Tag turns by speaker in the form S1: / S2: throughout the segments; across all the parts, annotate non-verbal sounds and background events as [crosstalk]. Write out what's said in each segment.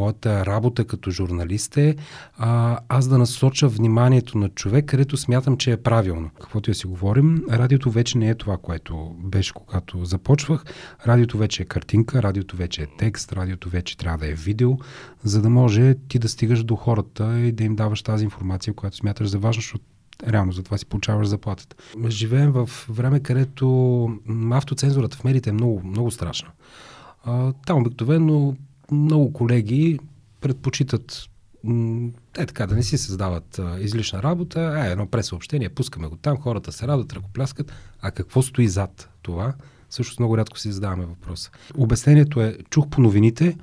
S1: моята работа като журналист е а, аз да насоча вниманието на човек, където смятам, че е правилно. Каквото я си говорим, радиото вече не е това, което беше когато започвах. Радиото вече е картинка, радиото вече е текст, радиото вече трябва да е видео, за да може ти да стигаш до хората и да им даваш тази информация, която смяташ за важна, защото реално за това си получаваш заплатата. Живеем в време, където автоцензурата в медиите е много, много страшна. А, там обикновено много колеги предпочитат е така, да не си създават а, излишна работа, е, едно пресъобщение, пускаме го там, хората се радват, ръкопляскат, а какво стои зад това? Също много рядко си задаваме въпроса. Обяснението е, чух по новините,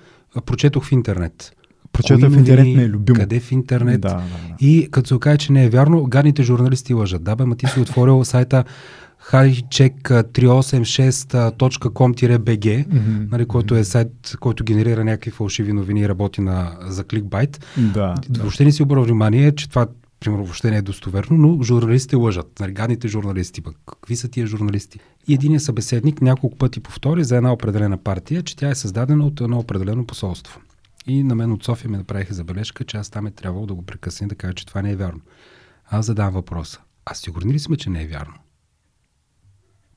S1: прочетох в интернет.
S2: Прочетох в интернет ми е любимо.
S1: Къде в интернет?
S2: Да, да,
S1: да. И като се окаже, че не е вярно, гадните журналисти лъжат. Да, бе, ма ти си отворил сайта highcheck386.com-bg, mm-hmm. нали, който е сайт, който генерира някакви фалшиви новини и работи на, за кликбайт.
S2: Да,
S1: въобще не си обърна внимание, че това примерно въобще не е достоверно, но журналистите лъжат. Нали, гадните журналисти. Пък. Какви са тия журналисти? И един събеседник няколко пъти повтори за една определена партия, че тя е създадена от едно определено посолство. И на мен от София ми направиха забележка, че аз там е трябвало да го прекъсна и да кажа, че това не е вярно. Аз задавам въпроса. А сигурни ли сме, че не е вярно?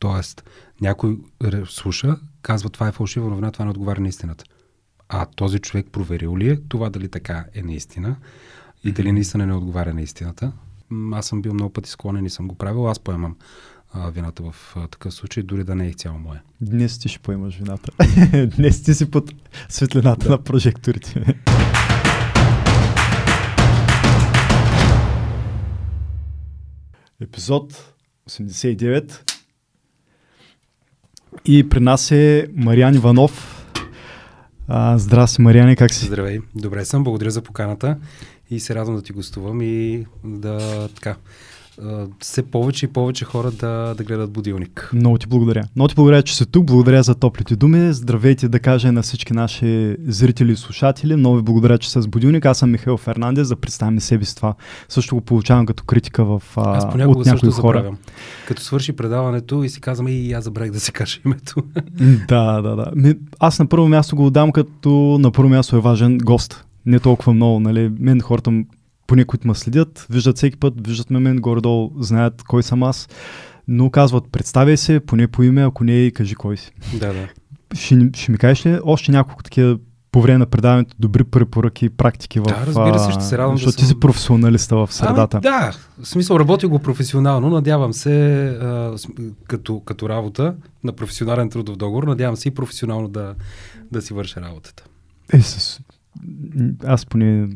S1: Тоест, някой слуша, казва това е фалшива новина, това не отговаря на истината. А този човек проверил ли е това дали така е наистина и дали наистина не отговаря на истината? Аз съм бил много пъти склонен и съм го правил. Аз поемам а, вината в а, такъв случай, дори да не е цяло моя.
S2: Днес ти ще поемаш вината. [laughs] Днес ти си под светлината да. на прожекторите. Епизод 89 и при нас е Мариан Иванов. А, здрасти, Мариане, как си?
S1: Здравей, добре съм, благодаря за поканата и се радвам да ти гостувам и да така все повече и повече хора да, да гледат будилник.
S2: Много ти благодаря. Много ти благодаря, че си тук. Благодаря за топлите думи. Здравейте да кажа на всички наши зрители и слушатели. Много ви благодаря, че с будилник. Аз съм Михаил Фернандес, да представим себе си това. Също го получавам като критика в, а,
S1: аз понякога от някои хора. Забравям. Като свърши предаването и си казвам, и аз забравих да се кажа името.
S2: да, да, да. Ми, аз на първо място го дам като на първо място е важен гост. Не толкова много, нали? Мен хората поне които ме следят, виждат всеки път, виждат ме мен, горе-долу знаят кой съм аз, но казват, представяй се, поне по име, ако не и кажи кой си.
S1: Да, да.
S2: Ще, ще ми кажеш ли още няколко такива по време на предаването добри препоръки и практики в...
S1: Да, разбира се, ще се радвам.
S2: Защото да ти си професионалиста в средата.
S1: А, да, в смисъл работя го професионално, надявам се а, като, като работа на професионален трудов договор, надявам се и професионално да, да си върша работата.
S2: Е, с... аз поне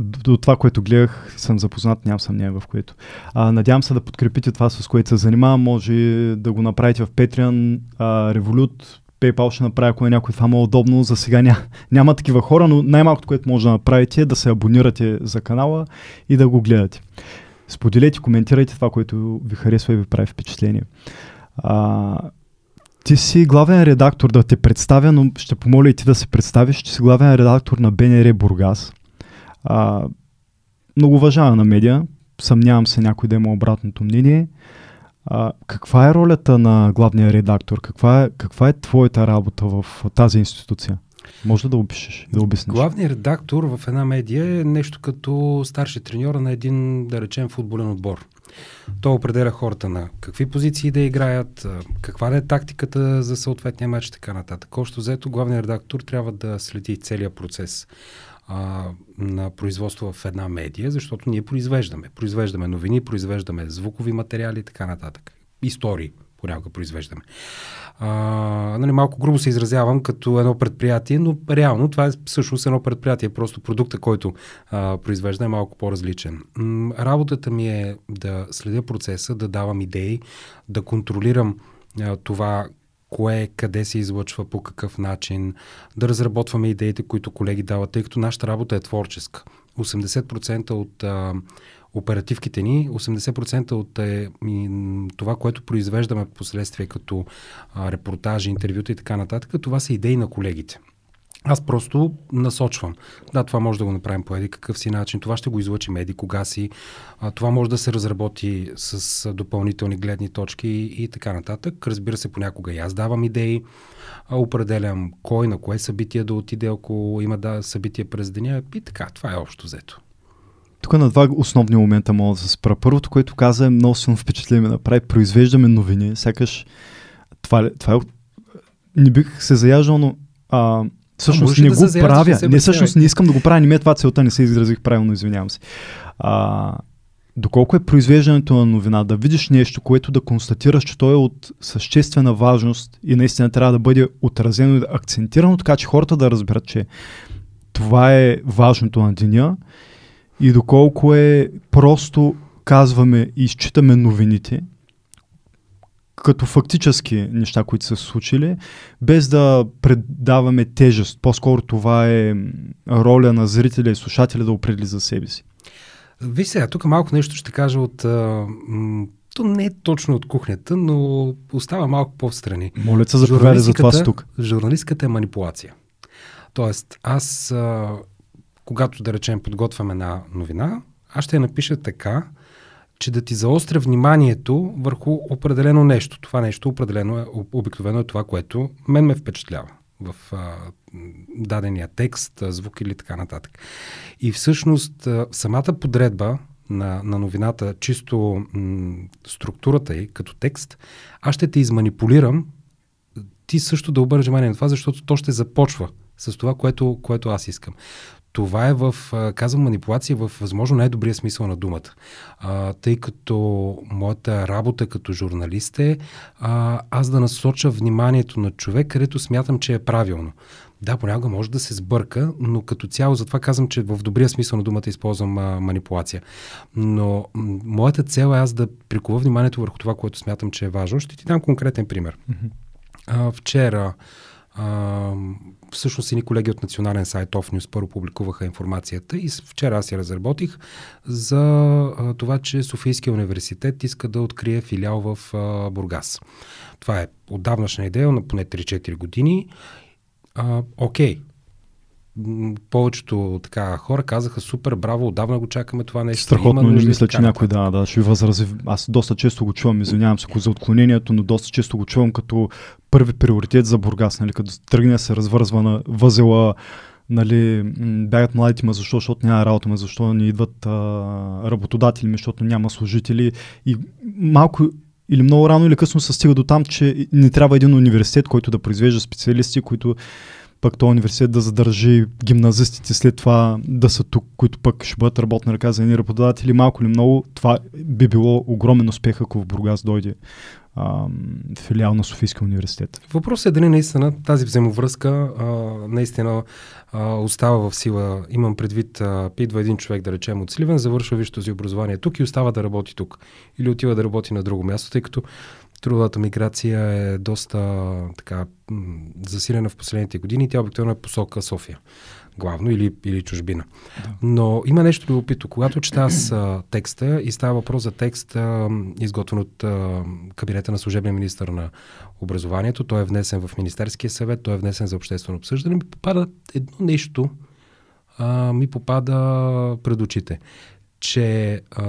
S2: до това, което гледах, съм запознат, нямам съмнение в което. А, надявам се да подкрепите това, с което се занимавам. Може да го направите в Patreon, а, Revolut, PayPal ще направя, ако е някой това му удобно. За сега ня, няма такива хора, но най-малкото, което може да направите е да се абонирате за канала и да го гледате. Споделете, коментирайте това, което ви харесва и ви прави впечатление. А, ти си главен редактор да те представя, но ще помоля и ти да се представиш, че си главен редактор на БНР Бургас. А, много уважавана медия, съмнявам се някой да има обратното мнение. А, каква е ролята на главния редактор? Каква е, каква е твоята работа в тази институция? Може да опишеш да обясниш.
S1: Главният редактор в една медия е нещо като старши треньора на един, да речем, футболен отбор. Той определя хората на какви позиции да играят, каква да е тактиката за съответния матч и така нататък. Още взето, главният редактор трябва да следи целият процес а, на производство в една медия, защото ние произвеждаме. Произвеждаме новини, произвеждаме звукови материали и така нататък. Истории понякога произвеждаме. А, нали, малко грубо се изразявам като едно предприятие, но реално това е всъщност едно предприятие. Просто продукта, който а, произвежда е малко по-различен. М- работата ми е да следя процеса, да давам идеи, да контролирам а, това кое, къде се излъчва, по какъв начин, да разработваме идеите, които колеги дават, тъй като нашата работа е творческа. 80% от а, оперативките ни, 80% от е, и, това, което произвеждаме в последствие като а, репортажи, интервюта и така нататък, това са идеи на колегите. Аз просто насочвам. Да, това може да го направим по еди какъв си начин. Това ще го излъчим еди кога си. А, това може да се разработи с допълнителни гледни точки и, и така нататък. Разбира се, понякога и аз давам идеи. А, определям кой на кое събитие да отиде, ако има да, събитие през деня. И така, това е общо взето.
S2: Тук на два основни момента мога да се спра. Първото, което каза е много силно впечатление ме направи. Произвеждаме новини. Сякаш това, това е... Не бих се заяждал, но а, Всъщност не да го правя. Не, всъщност не искам да го правя. Не ми е това целта, не се изразих правилно, извинявам се. А, доколко е произвеждането на новина, да видиш нещо, което да констатираш, че то е от съществена важност и наистина трябва да бъде отразено и акцентирано, така че хората да разберат, че това е важното на деня и доколко е просто казваме и изчитаме новините, като фактически неща, които са се случили, без да предаваме тежест. По-скоро това е роля на зрителя и слушателя да определи за себе си.
S1: Виж сега, тук малко нещо ще кажа от... А, м- то не е точно от кухнята, но остава малко по-встрани.
S2: Моля се, заповядай за това тук.
S1: Журналистката е манипулация. Тоест, аз, а, когато да речем подготвям една новина, аз ще я напиша така, че да ти заостря вниманието върху определено нещо. Това нещо определено е, обикновено е това, което мен ме впечатлява в а, дадения текст, звук или така нататък. И всъщност а, самата подредба на, на новината, чисто м, структурата й като текст, аз ще те изманипулирам ти също да обърнеш внимание на това, защото то ще започва с това, което, което аз искам това е в, казвам манипулация в възможно най-добрия смисъл на думата. А, тъй като моята работа като журналист е а, аз да насоча вниманието на човек, където смятам, че е правилно. Да, понякога може да се сбърка, но като цяло, затова казвам, че в добрия смисъл на думата използвам а, манипулация. Но м- моята цел е аз да прикува вниманието върху това, което смятам, че е важно. Ще ти дам конкретен пример. Mm-hmm. А, вчера а, всъщност ни колеги от национален сайт News първо публикуваха информацията и вчера аз я разработих за това, че Софийския университет иска да открие филиал в Бургас. Това е отдавнашна идея на поне 3-4 години. А, окей, повечето така хора казаха супер, браво, отдавна го чакаме това нещо.
S2: Страхотно, не мисля, че някой да, да, ще ви възрази. Аз доста често го чувам, извинявам се за отклонението, но доста често го чувам като първи приоритет за Бургас, нали, като тръгне се развързва на възела, нали, бягат младите ма защо, защото няма работа, ма защо не идват а, работодатели, защото няма служители и малко или много рано или късно се стига до там, че не трябва един университет, който да произвежда специалисти, които пък този университет да задържи гимназистите след това да са тук, които пък ще бъдат работна ръка за едни работодатели, малко или много, това би било огромен успех, ако в Бургас дойде а, филиал на Софийския университет.
S1: Въпросът е дали наистина тази взаимовръзка а, наистина а, остава в сила. Имам предвид, а, идва един човек, да речем, от Сливен, завършва висшето си образование тук и остава да работи тук. Или отива да работи на друго място, тъй като трудовата миграция е доста така засилена в последните години. Тя обикновено е посока София главно или, или чужбина. Да. Но има нещо любопитно. Когато чета аз а, текста и става въпрос за текст, а, изготвен от а, кабинета на служебния министр на образованието, той е внесен в Министерския съвет, той е внесен за обществено обсъждане, ми попада едно нещо, а, ми попада пред очите че а,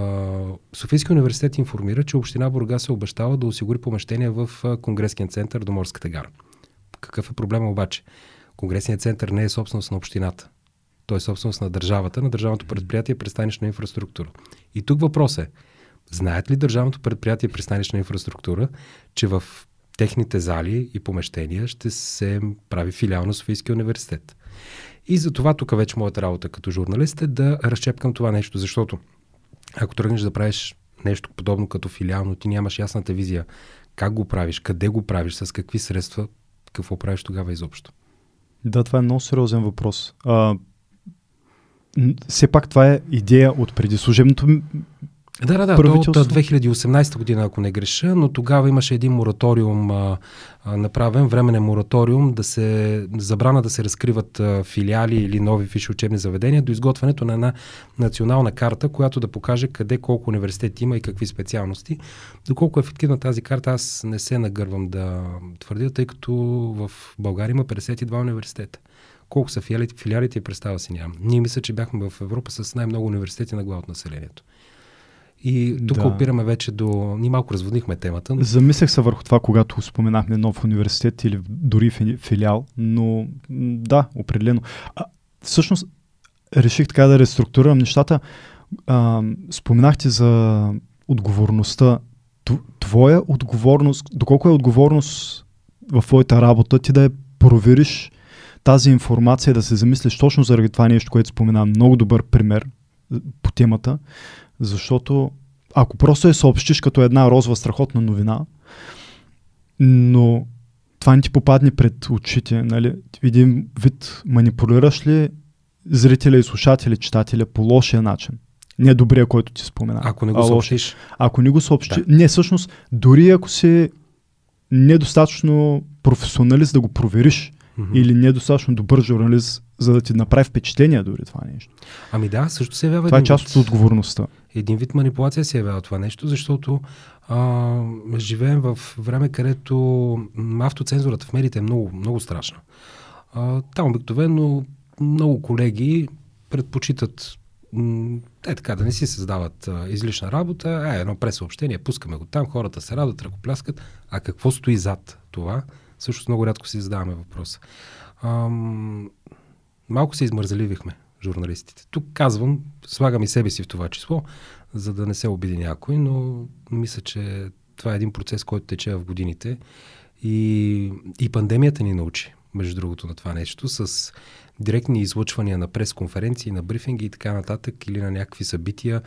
S1: Софийския университет информира, че Община Бургас се обещава да осигури помещение в Конгресния център до Морската гара. Какъв е проблема обаче? Конгресният център не е собственост на общината. Той е собственост на държавата, на държавното предприятие пристанищна инфраструктура. И тук въпрос е, знаят ли държавното предприятие пристанищна инфраструктура, че в техните зали и помещения ще се прави филиал на Софийския университет? И за това тук вече моята работа като журналист е да разчепкам това нещо, защото ако тръгнеш да правиш нещо подобно като филиал, но ти нямаш ясната визия как го правиш, къде го правиш, с какви средства, какво правиш тогава изобщо?
S2: Да, това е много сериозен въпрос. А, все пак това е идея от преди служебното
S1: да, да, да. То от 2018 година, ако не греша, но тогава имаше един мораториум а, а, направен, временен мораториум, да се забрана да се разкриват а, филиали или нови висши учебни заведения до изготвянето на една национална карта, която да покаже къде колко университети има и какви специалности. Доколко е ефективна тази карта, аз не се нагървам да твърдя, тъй като в България има 52 университета Колко са филиалите, филиалите представа си нямам. Ние мисля, че бяхме в Европа с най-много университети на глава от населението. И тук да. опираме вече до... Ние малко разводнихме темата.
S2: Но... Замислях се върху това, когато споменахме нов университет или дори филиал, но да, определено. А, всъщност, реших така да реструктурирам нещата. А, споменахте за отговорността. Твоя отговорност, доколко е отговорност в твоята работа, ти да я провериш тази информация, да се замислиш точно заради това нещо, което споменавам. Много добър пример по темата. Защото ако просто я съобщиш като една розова страхотна новина, но това не ти попадне пред очите, нали? един вид манипулираш ли зрителя и слушателя, читателя по лошия начин. Не добрия, който ти спомена.
S1: Ако не го съобщиш.
S2: Ако не го съобщиш. Да. Не, всъщност, дори ако си недостатъчно професионалист да го провериш, mm-hmm. или недостатъчно добър журналист, за да ти направи впечатление дори това нещо.
S1: Ами да, също се явява.
S2: Това е част от отговорността.
S1: Един вид манипулация се явява това нещо, защото а, живеем в време, където автоцензурата в медиите е много, много страшна. А, там обикновено много колеги предпочитат е така, да не си създават а, излишна работа, е, едно пресъобщение, пускаме го там, хората се радват, ръкопляскат, а какво стои зад това? Също много рядко си задаваме въпроса. Ам, малко се измързаливихме, журналистите. Тук казвам, слагам и себе си в това число, за да не се обиди някой, но мисля, че това е един процес, който тече в годините и, и пандемията ни научи, между другото, на това нещо, с директни излъчвания на пресконференции, на брифинги и така нататък, или на някакви събития.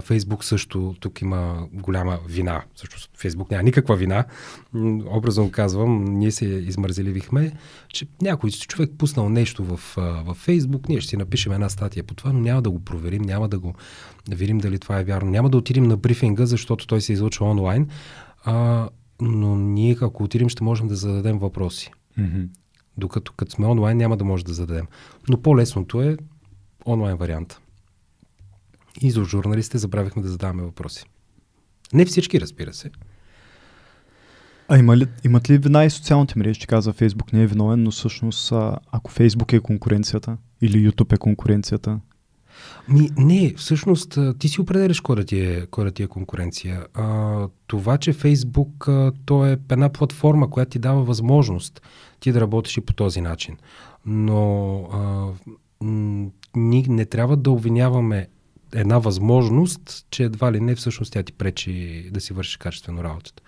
S1: Фейсбук също тук има голяма вина. Също Фейсбук няма никаква вина. Образно казвам, ние се измързеливихме, че някой човек пуснал нещо в, в Фейсбук, ние ще си напишем една статия по това, но няма да го проверим, няма да го да видим дали това е вярно. Няма да отидем на брифинга, защото той се излъчва онлайн, а, но ние ако отидем ще можем да зададем въпроси. Mm-hmm. Докато като сме онлайн няма да може да зададем. Но по-лесното е онлайн варианта. И за журналистите забравихме да задаваме въпроси. Не всички, разбира се.
S2: А има ли, имат ли вина и социалните мрежи? Че каза Фейсбук не е виновен, но всъщност ако Фейсбук е конкуренцията или YouTube е конкуренцията,
S1: ми, не, всъщност ти си определяш кой да ти е, кой да ти е конкуренция. А, това, че Фейсбук то е една платформа, която ти дава възможност ти да работиш и по този начин. Но а, ние не трябва да обвиняваме една възможност, че едва ли не всъщност тя ти пречи да си вършиш качествено работата.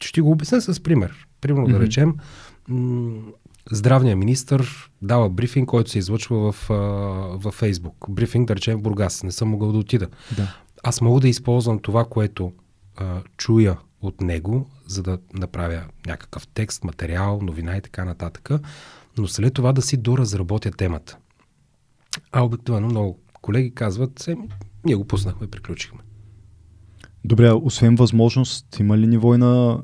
S1: Ще го обясня с пример. Примерно mm-hmm. да речем, здравният министр дава брифинг, който се излъчва в, в Фейсбук. Брифинг, да речем, в Бургас. Не съм могъл да отида.
S2: Да.
S1: Аз мога да използвам това, което а, чуя от него, за да направя някакъв текст, материал, новина и така нататък, но след това да си доразработя темата. А обикновено много колеги казват, се, ние го пуснахме, приключихме.
S2: Добре, освен възможност, има ли ниво на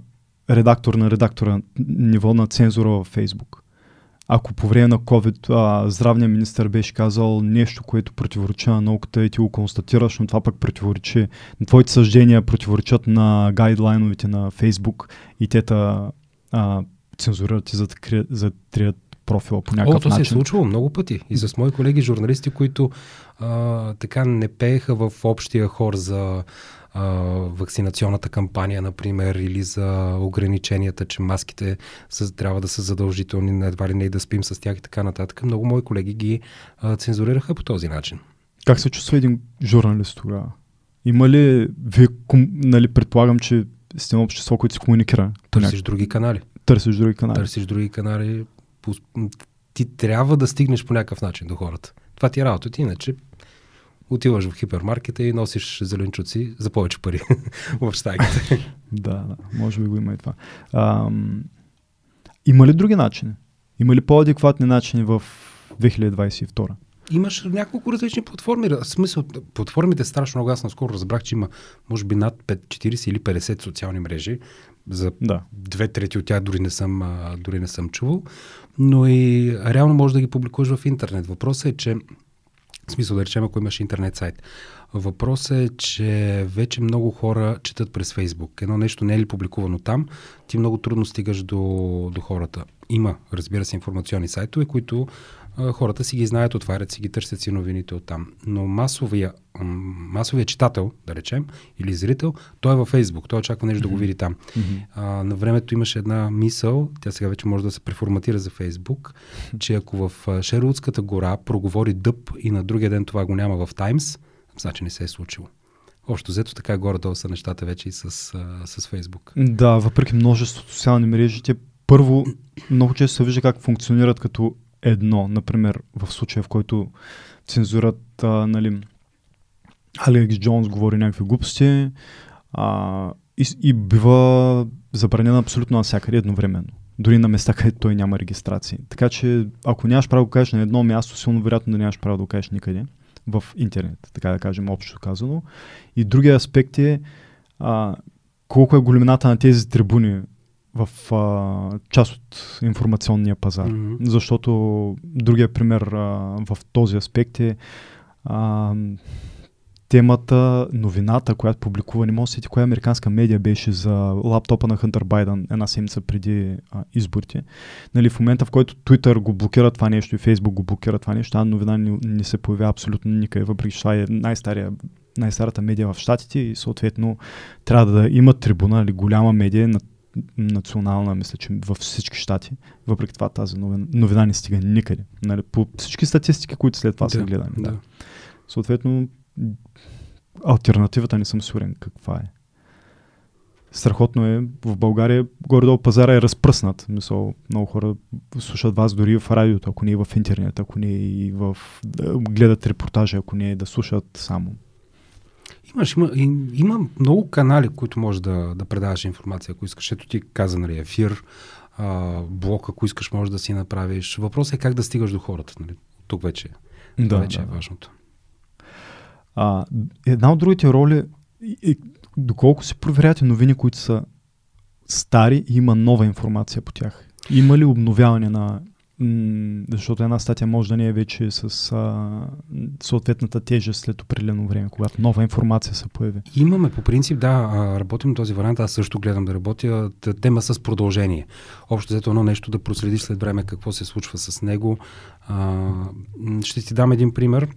S2: редактор на редактора, ниво на цензура във Фейсбук? Ако по време на COVID а, здравният министр беше казал нещо, което противоречи на науката и ти го констатираш, но това пък противоречи, твоите съждения противоречат на гайдлайновете на Фейсбук и те та цензурират и затрият профила по някакъв О,
S1: то
S2: начин.
S1: се е случвало много пъти. И с мои колеги журналисти, които а, така не пееха в общия хор за а, вакцинационната кампания, например, или за ограниченията, че маските са, трябва да са задължителни, едва ли не и да спим с тях и така нататък. Много мои колеги ги а, цензурираха по този начин.
S2: Как се чувства един журналист тогава? Има ли, вие, нали, предполагам, че сте на общество, което се комуникира?
S1: Търсиш други канали.
S2: Търсиш други канали.
S1: Търсиш други канали. Ти трябва да стигнеш по някакъв начин до хората. Това ти е работа. Ти иначе отиваш в хипермаркета и носиш зеленчуци за повече пари [laughs] в стагите. [laughs]
S2: да, да, може би го има и това. А, има ли други начини? Има ли по-адекватни начини в 2022?
S1: Имаш няколко различни платформи. В смисъл, платформите страшно много. Аз наскоро разбрах, че има може би над 5, 40 или 50 социални мрежи. За да. две трети от тях дори не, съм, дори не съм чувал. Но и реално може да ги публикуваш в интернет. Въпросът е, че в смисъл да речем, ако имаш интернет сайт. Въпросът е, че вече много хора четат през Фейсбук. Едно нещо не е ли публикувано там, ти много трудно стигаш до, до хората. Има, разбира се, информационни сайтове, които хората си ги знаят, отварят си ги, търсят си новините от там. Но масовия, масовия читател, да речем, или зрител, той е във Фейсбук, той очаква нещо mm-hmm. да го види там. Mm-hmm. А, на времето имаше една мисъл, тя сега вече може да се преформатира за Фейсбук, че ако в Шерудската гора проговори дъб и на другия ден това го няма в Таймс, значи не се е случило. Общо взето така горе-долу са нещата вече и с, с Фейсбук.
S2: Да, въпреки множеството социални мрежи, те първо много често се вижда как функционират като едно. Например, в случая, в който цензурат, а, нали, Алекс Джонс говори някакви глупости а, и, и бива забранена абсолютно навсякъде едновременно. Дори на места, където той няма регистрации. Така че, ако нямаш право да кажеш на едно място, силно вероятно да нямаш право да кажеш никъде в интернет, така да кажем, общо казано. И другия аспект е а, колко е големината на тези трибуни в а, част от информационния пазар. Mm-hmm. Защото другия пример а, в този аспект е а, темата, новината, която публикува, не може да коя американска медия беше за лаптопа на Хънтър Байден една седмица преди а, изборите. Нали, в момента, в който Twitter го блокира това нещо и Facebook го блокира това нещо, тази новина не, не се появява абсолютно никъде, въпреки че това е най-стария най-старата медия в Штатите и съответно трябва да има трибуна или голяма медия на национална, мисля, че във всички щати. Въпреки това тази новина, новина не стига никъде. Нали, по всички статистики, които след това да, са гледани. Да. да. Съответно, альтернативата не съм сигурен каква е. Страхотно е. В България горе-долу пазара е разпръснат. Мисъл, много хора слушат вас дори в радиото, ако не е в интернет, ако не и в... Да гледат репортажи, ако не е да слушат само.
S1: Имаш, има, има много канали, които можеш да, да предаваш информация, ако искаш. Ето ти каза, нали, ефир, а, блок, ако искаш, можеш да си направиш. Въпросът е как да стигаш до хората. Нали? Тук вече, да, вече да. е важното.
S2: А, една от другите роли е доколко се проверяте новини, които са стари и има нова информация по тях. Има ли обновяване на защото една статия може да не е вече с а, съответната тежест след определено време, когато нова информация се появи.
S1: Имаме по принцип, да, работим този вариант, аз също гледам да работя, тема с продължение. Общо взето едно нещо да проследиш след време какво се случва с него. А, ще ти дам един пример.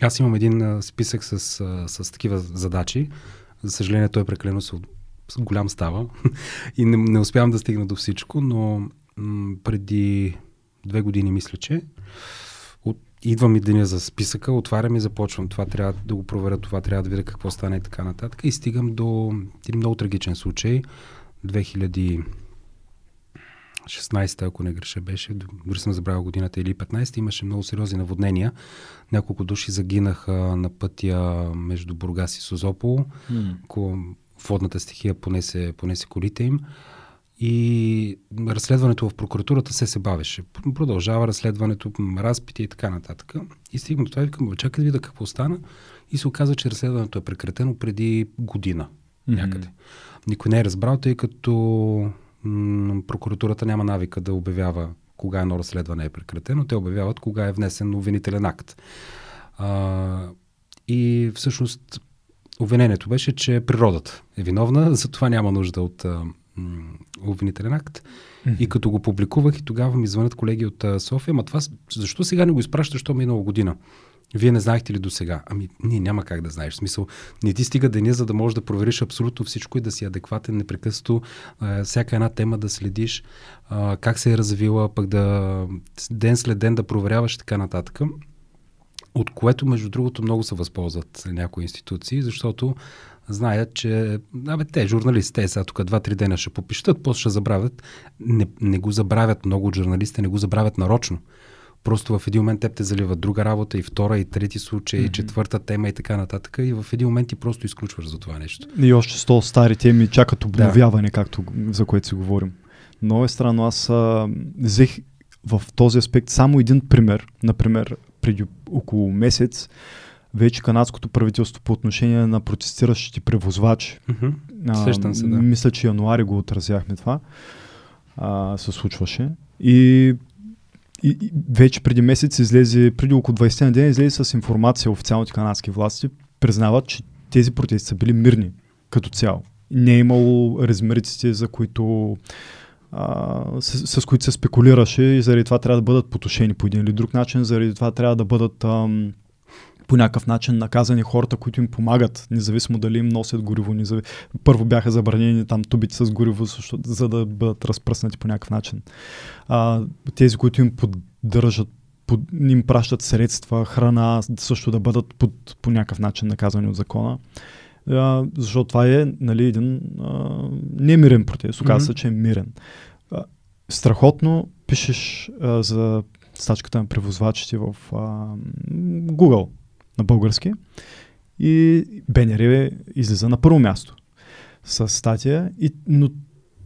S1: Аз имам един списък с, с, такива задачи. За съжаление той е прекалено с, с голям става [laughs] и не, не успявам да стигна до всичко, но м- преди две години мисля, че. От, идва ми деня за списъка, отварям и започвам. Това трябва да го проверя, това трябва да видя какво стане и така нататък. И стигам до един много трагичен случай. 2016, ако не греша беше, дори съм забравил годината или 15, имаше много сериозни наводнения. Няколко души загинаха на пътя между Бургас и Созопол. Mm. Водната стихия понесе, понесе колите им и разследването в прокуратурата се се бавеше. Продължава разследването, разпити и така нататък. И стигна до това и викам, чакай да видя какво стана. И се оказа, че разследването е прекратено преди година mm-hmm. някъде. Никой не е разбрал, тъй като м- прокуратурата няма навика да обявява кога едно разследване е прекратено. Те обявяват кога е внесен обвинителен акт. А, и всъщност обвинението беше, че природата е виновна, [laughs] затова няма нужда от обвинителен акт. Mm-hmm. И като го публикувах и тогава ми звънят колеги от а, София, ма това, защо сега не го изпращаш, защо минала година? Вие не знаехте ли до сега? Ами, ние няма как да знаеш. В смисъл, не ти стига деня, за да можеш да провериш абсолютно всичко и да си адекватен, непрекъснато, а, всяка една тема да следиш, а, как се е развила, пък да ден след ден да проверяваш и така нататък. От което, между другото, много се възползват някои институции, защото знаят, че абе, те, журналисти, те сега тук два-три дена ще попищат, после ще забравят. Не, не го забравят много от журналистите, не го забравят нарочно. Просто в един момент теб те заливат друга работа и втора, и трети случай, mm-hmm. и четвърта тема и така нататък. И в един момент ти просто изключваш за това нещо.
S2: И още сто стари теми чакат обновяване, да. както за което си говорим. Много е странно. Аз а, взех в този аспект само един пример. Например, преди около месец вече канадското правителство по отношение на протестиращите превозвачи.
S1: Mm-hmm. се, да.
S2: Мисля, че януари го отразяхме това. А, се случваше. И, и, и вече преди месец излезе, преди около 20 на ден излезе с информация официалните канадски власти, признават, че тези протести са били мирни като цяло. Не е имало размериците, за които а, с, с които се спекулираше и заради това трябва да бъдат потушени по един или друг начин, заради това трябва да бъдат ам, по някакъв начин наказани хората, които им помагат, независимо дали им носят гориво. Незави... Първо бяха забранени там тубите с гориво, също, за да бъдат разпръснати по някакъв начин. А, тези, които им поддържат под, им пращат средства, храна, също да бъдат под, по някакъв начин наказани от закона. А, защото това е нали, един а, немирен протест. Оказва се, че е мирен. А, страхотно пишеш а, за стачката на превозвачите в а, Google на български и БНР излиза на първо място с статия. И, но,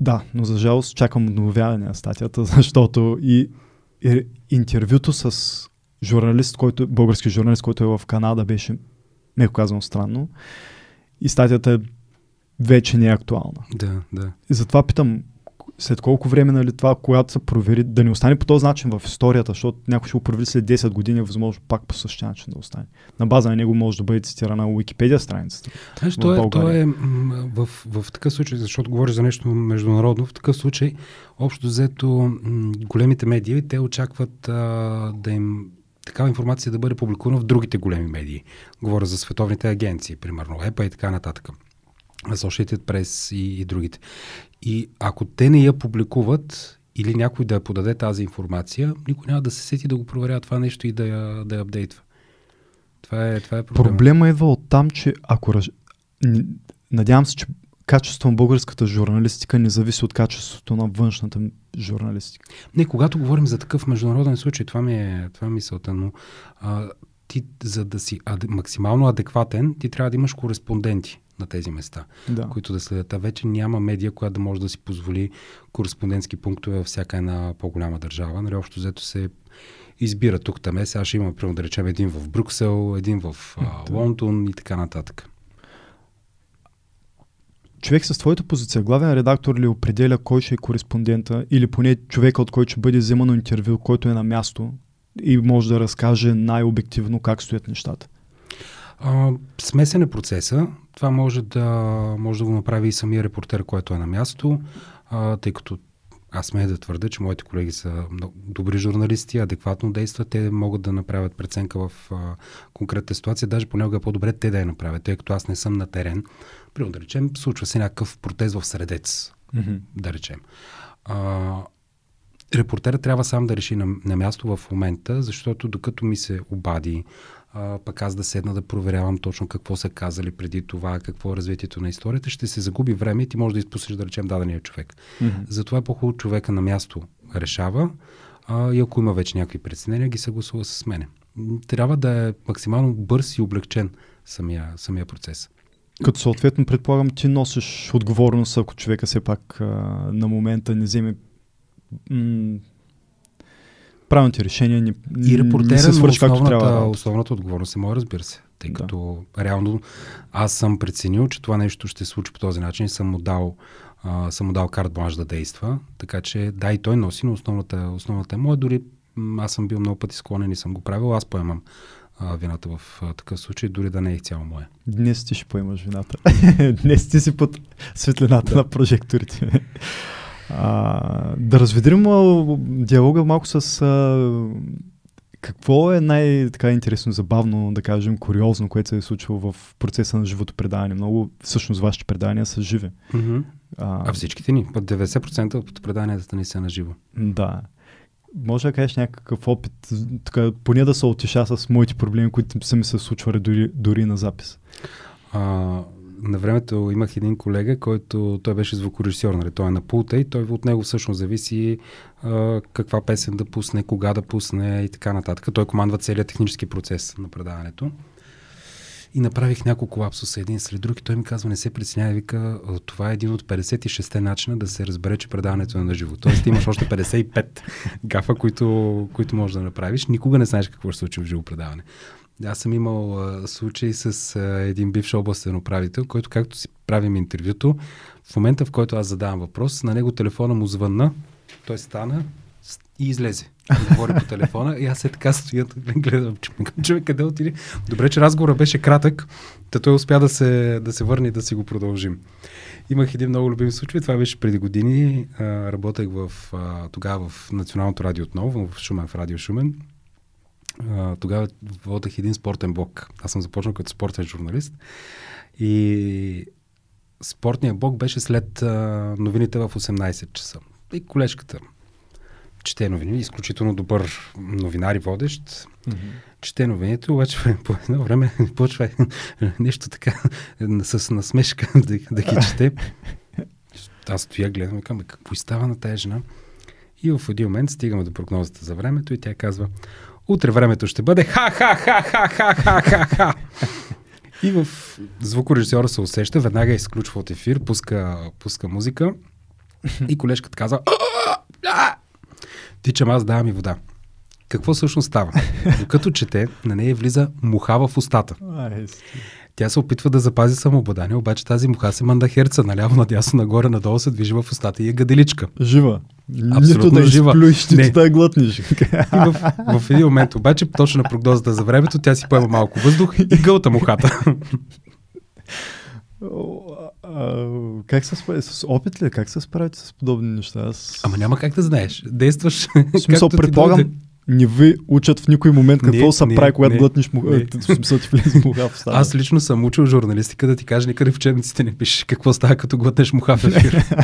S2: да, но за жалост чакам обновяване на статията, [laughs] защото и, и интервюто с журналист, който, български журналист, който е в Канада, беше, меко казано, странно. И статията вече не е актуална.
S1: Да, да.
S2: И затова питам, след колко време нали, това, когато се провери, да не остане по този начин в историята, защото някой ще го провери след 10 години, е възможно пак по същия начин да остане. На база на него може да бъде цитирана Уикипедия страницата.
S1: Знаеш, то е, то е в, в, в такъв случай, защото говориш за нещо международно, в такъв случай, общо взето, големите медии, те очакват а, да им такава информация да бъде публикувана в другите големи медии. Говоря за световните агенции, примерно ЕПА и така нататък. Associated Press и, и другите. И ако те не я публикуват или някой да я подаде тази информация, никой няма да се сети да го проверява това нещо и да я, да я апдейтва. Това е, това е проблема.
S2: Проблема идва от там, че ако... Надявам се, че качеството на българската журналистика не зависи от качеството на външната журналистика.
S1: Не, когато говорим за такъв международен случай, това ми е, това е мисълта, но а, ти, за да си ад, максимално адекватен, ти трябва да имаш кореспонденти на тези места,
S2: да.
S1: които да следят. А вече няма медия, която да може да си позволи кореспондентски пунктове във всяка една по-голяма държава. Нали, общо взето се избира тук там. Сега ще има, примерно, да речем, един в Брюксел, един в а, Лондон и така нататък.
S2: Човек с твоята позиция, главен редактор ли определя кой ще е кореспондента или поне човека, от който ще бъде вземано интервю, който е на място и може да разкаже най-обективно как стоят нещата?
S1: А, смесен е процеса. Това може да, може да го направи и самия репортер, който е на място, а, тъй като аз сме да твърда, че моите колеги са много добри журналисти, адекватно действат, те могат да направят преценка в а, конкретна ситуация, даже понякога е по-добре те да я направят, тъй като аз не съм на терен. Примерно да речем, случва се някакъв протест в Средец, mm-hmm. да речем. А, репортерът трябва сам да реши на, на място в момента, защото докато ми се обади, а, пък аз да седна да проверявам точно какво са казали преди това, какво е развитието на историята, ще се загуби време и ти може да изпуснеш, да речем, дадения човек. Mm-hmm. Затова е по-хубаво човека на място решава а, и ако има вече някакви преценения, ги съгласува с мене. Трябва да е максимално бърз и облегчен самия, самия процес.
S2: Като съответно предполагам, ти носиш отговорност, ако човека все пак а, на момента не вземе м- правилните решения ни,
S1: и репортера не се свърши както трябва. Основната отговорност е моя, разбира се. Тъй да. като реално аз съм преценил, че това нещо ще се случи по този начин и съм му дал, а, съм му дал карт бланш да действа. Така че да, и той носи, но основната, основната е моя. Дори аз съм бил много пъти склонен и съм го правил. Аз поемам а, вината в а, такъв случай, дори да не е цяло моя.
S2: Днес ти ще поемаш вината. [laughs] Днес ти си под светлината да. на прожекторите. А, да разведрим диалога малко с а, какво е най-интересно, забавно, да кажем, куриозно, което се е случило в процеса на живото предаване? Много, всъщност, вашите предания са живи.
S1: Mm-hmm. А, а всичките ни, под 90% от преданията ни са на живо.
S2: Да. Може да кажеш някакъв опит, така, поне да се отиша с моите проблеми, които са ми се случвали дори, дори на запис.
S1: А, на времето имах един колега, който той беше звукорежисьор, нали? той е на пулта и той от него всъщност зависи а, каква песен да пусне, кога да пусне и така нататък. Той командва целият технически процес на предаването. И направих няколко лапсуса един след друг и той ми казва, не се притесняй, вика, това е един от 56-те начина да се разбере, че предаването е на живо. Тоест имаш още 55 [laughs] гафа, които, които можеш да направиш. Никога не знаеш какво ще се случи в живо предаване. Аз съм имал а, случай с а, един бивш областен управител, който както си правим интервюто, в момента в който аз задавам въпрос, на него телефона му звънна, той стана, и излезе. Говори по телефона и аз е така стоя, гледам, човек къде отиде. Добре, че разговорът беше кратък, та той успя да се, да се върне и да си го продължим. Имах един много любим случай, това беше преди години. А, работех в, а, тогава в Националното радио отново, в Шумен, в Радио Шумен. А, тогава водех един спортен блок. Аз съм започнал като спортен журналист. И спортният блок беше след а, новините в 18 часа. И колежката чете новини, изключително добър новинар и водещ. Mm-hmm. Чете новините, обаче [laughs] по едно време почва [laughs] нещо така с насмешка [laughs] да, да ги чете. Аз стоя, гледам и казвам, какво става на тази жена? И в един момент стигаме до прогнозата за времето и тя казва, утре времето ще бъде ха-ха-ха-ха-ха-ха-ха-ха. И в звукорежисьора се усеща, веднага изключва от ефир, пуска, пуска музика и колежката казва Тичам аз, давам и вода. Какво всъщност става? Докато чете, на нея влиза муха в устата. Тя се опитва да запази самообладание, обаче тази муха се манда херца, наляво, надясно, нагоре, надолу се движи в устата и е гаделичка.
S2: Жива.
S1: Абсолютно
S2: Нито да
S1: жива.
S2: изплюиш, нито да глътнеш. [laughs]
S1: И в, в един момент обаче, точно на прогнозата за времето, тя си поема малко въздух и гълта мухата.
S2: А, как се справи? С опит ли? Как се справите с подобни неща? Аз...
S1: Ама няма как да знаеш. Действаш.
S2: В смисъл, предполагам. Не ви учат в никой момент какво
S1: Не,
S2: се
S1: не,
S2: прави, когато
S1: не,
S2: глътнеш му...
S1: не.
S2: В смисъл ти влезе муха в устата.
S1: Аз лично съм учил журналистика да ти кажа, никъде в учебниците не пише какво става, като глътнеш муха в ефир. [laughs]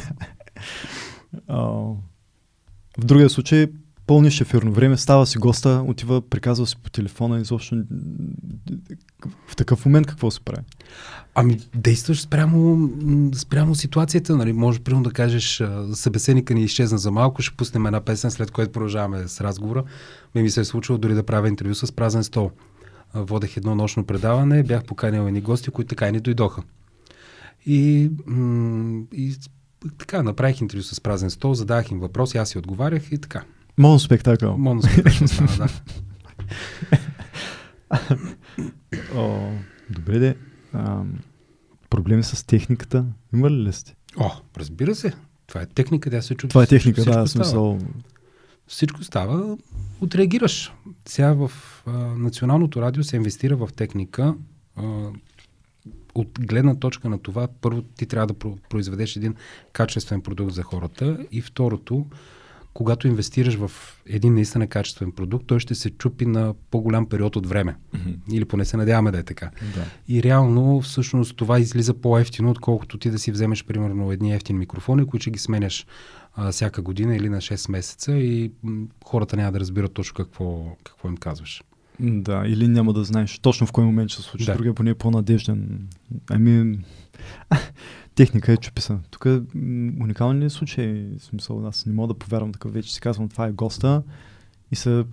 S2: В другия случай, пълниш ефирно време, става си госта, отива, приказва си по телефона, изобщо в такъв момент какво се прави?
S1: Ами, действаш спрямо, спрямо ситуацията, нали? Може, примерно, да кажеш, събеседника ни изчезна за малко, ще пуснем една песен, след което продължаваме с разговора. Ми ми се е случило дори да правя интервю с празен стол. Водех едно нощно предаване, бях поканил едни гости, които така и не дойдоха. И, и така, направих интервю с празен стол, задавах им въпроси, аз си отговарях и така.
S2: Моноспектакъл.
S1: Моноспектакъл стана, да. [laughs]
S2: О, добре де. А, проблеми с техниката? Има ли ли сте?
S1: О, разбира се. Това е техника, тя се чува.
S2: Това е техника,
S1: всичко
S2: да, в
S1: става.
S2: смисъл.
S1: всичко става, отреагираш. Сега в а, Националното радио се инвестира в техника. А, от гледна точка на това, първо ти трябва да про- произведеш един качествен продукт за хората и второто, когато инвестираш в един наистина качествен продукт, той ще се чупи на по-голям период от време. Или поне се надяваме да е така.
S2: Да.
S1: И реално, всъщност, това излиза по-ефтино, отколкото ти да си вземеш, примерно, едни ефтини микрофони, които ги сменяш а, всяка година или на 6 месеца и м, хората няма да разбират точно какво, какво им казваш.
S2: Да, или няма да знаеш точно в кой момент ще се случи.
S1: Да.
S2: Другия поне е по-надежден. Ами, техника е чуписа. Тук е уникален случай. Смисъл, аз не мога да повярвам такъв вече. Си казвам, това е госта и се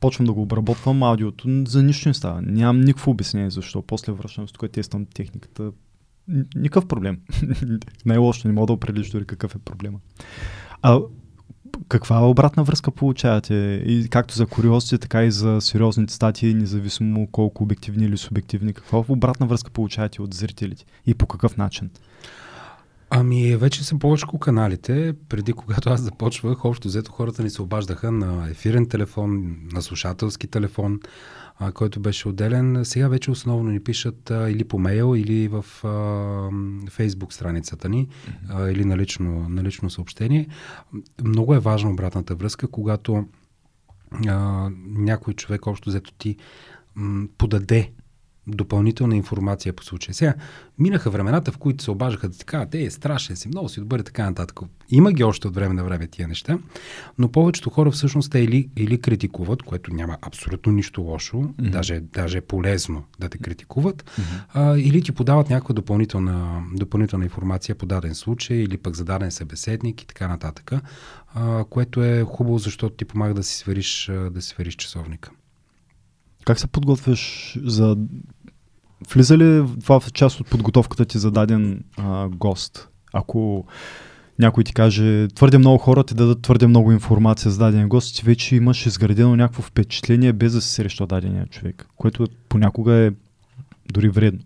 S2: почвам да го обработвам аудиото. За нищо не става. Нямам никакво обяснение защо. После връщам се тук тествам техниката. Никакъв проблем. [laughs] Най-лошо не мога да определиш дори какъв е проблема. А каква обратна връзка получавате? И както за куриозите, така и за сериозните статии, независимо колко обективни или субективни. Каква обратна връзка получавате от зрителите? И по какъв начин?
S1: Ами, вече са повече каналите. Преди, когато аз започвах, общо взето хората ни се обаждаха на ефирен телефон, на слушателски телефон, а, който беше отделен. Сега вече основно ни пишат а, или по мейл, или в а, фейсбук страницата ни, а, или на лично, на лично съобщение. Много е важна обратната връзка, когато а, някой човек, общо взето ти, м, подаде допълнителна информация по случая. Сега, минаха времената, в които се обажаха да ти кажат, е, страшен си, много си добър и така нататък. Има ги още от време на време тия неща, но повечето хора всъщност те или, или критикуват, което няма абсолютно нищо лошо, mm-hmm. даже, даже е полезно да те критикуват, mm-hmm. а, или ти подават някаква допълнителна, допълнителна информация по даден случай, или пък за даден събеседник и така нататък, а, което е хубаво, защото ти помага да си свариш, а, да си свариш часовника.
S2: Как се подготвяш за... Влиза ли това в част от подготовката ти за даден а, гост? Ако някой ти каже, твърде много хора ти дадат твърде много информация за даден гост, ти вече имаш изградено някакво впечатление без да се среща дадения човек, което понякога е дори вредно.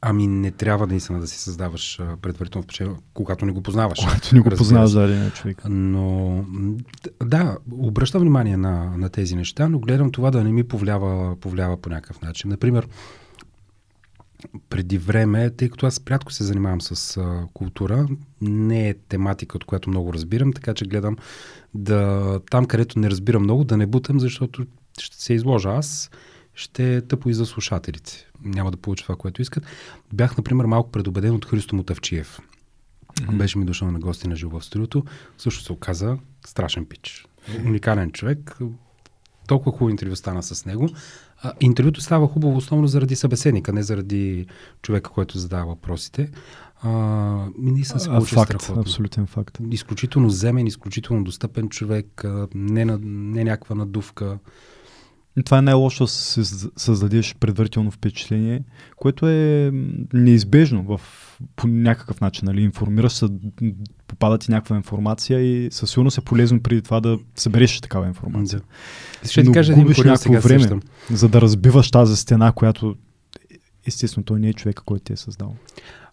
S1: Ами не трябва наистина да си създаваш предварително впечатление, когато не го познаваш.
S2: Когато не го познаваш дадения човек.
S1: Но да, обръщам внимание на, на тези неща, но гледам това да не ми повлява, повлява по някакъв начин. Например, преди време, тъй като аз прятко се занимавам с а, култура, не е тематика, от която много разбирам, така че гледам да там, където не разбирам много, да не бутам, защото ще се изложа аз, ще е тъпо и за слушателите. Няма да получа това, което искат. Бях, например, малко предубеден от Христо Мутавчиев. Mm-hmm. Беше ми дошъл на гости на живо в студиото. Също се оказа страшен пич. Уникален човек. Толкова хубаво интервю стана с него. А, интервюто става хубаво основно заради събеседника, не заради човека, който задава въпросите. А, не съм се получил
S2: факт, страхотно. Абсолютен факт.
S1: Изключително земен, изключително достъпен човек, не, на, не някаква надувка.
S2: Това е най-лошо да създадеш предварително впечатление, което е неизбежно в, по някакъв начин. Нали? Информираш се, попада ти някаква информация и със сигурност е полезно преди това да събереш такава информация.
S1: Да. Ще ти кажа един някакво време, сещам.
S2: за да разбиваш тази стена, която естествено той не е човека, който ти е създал.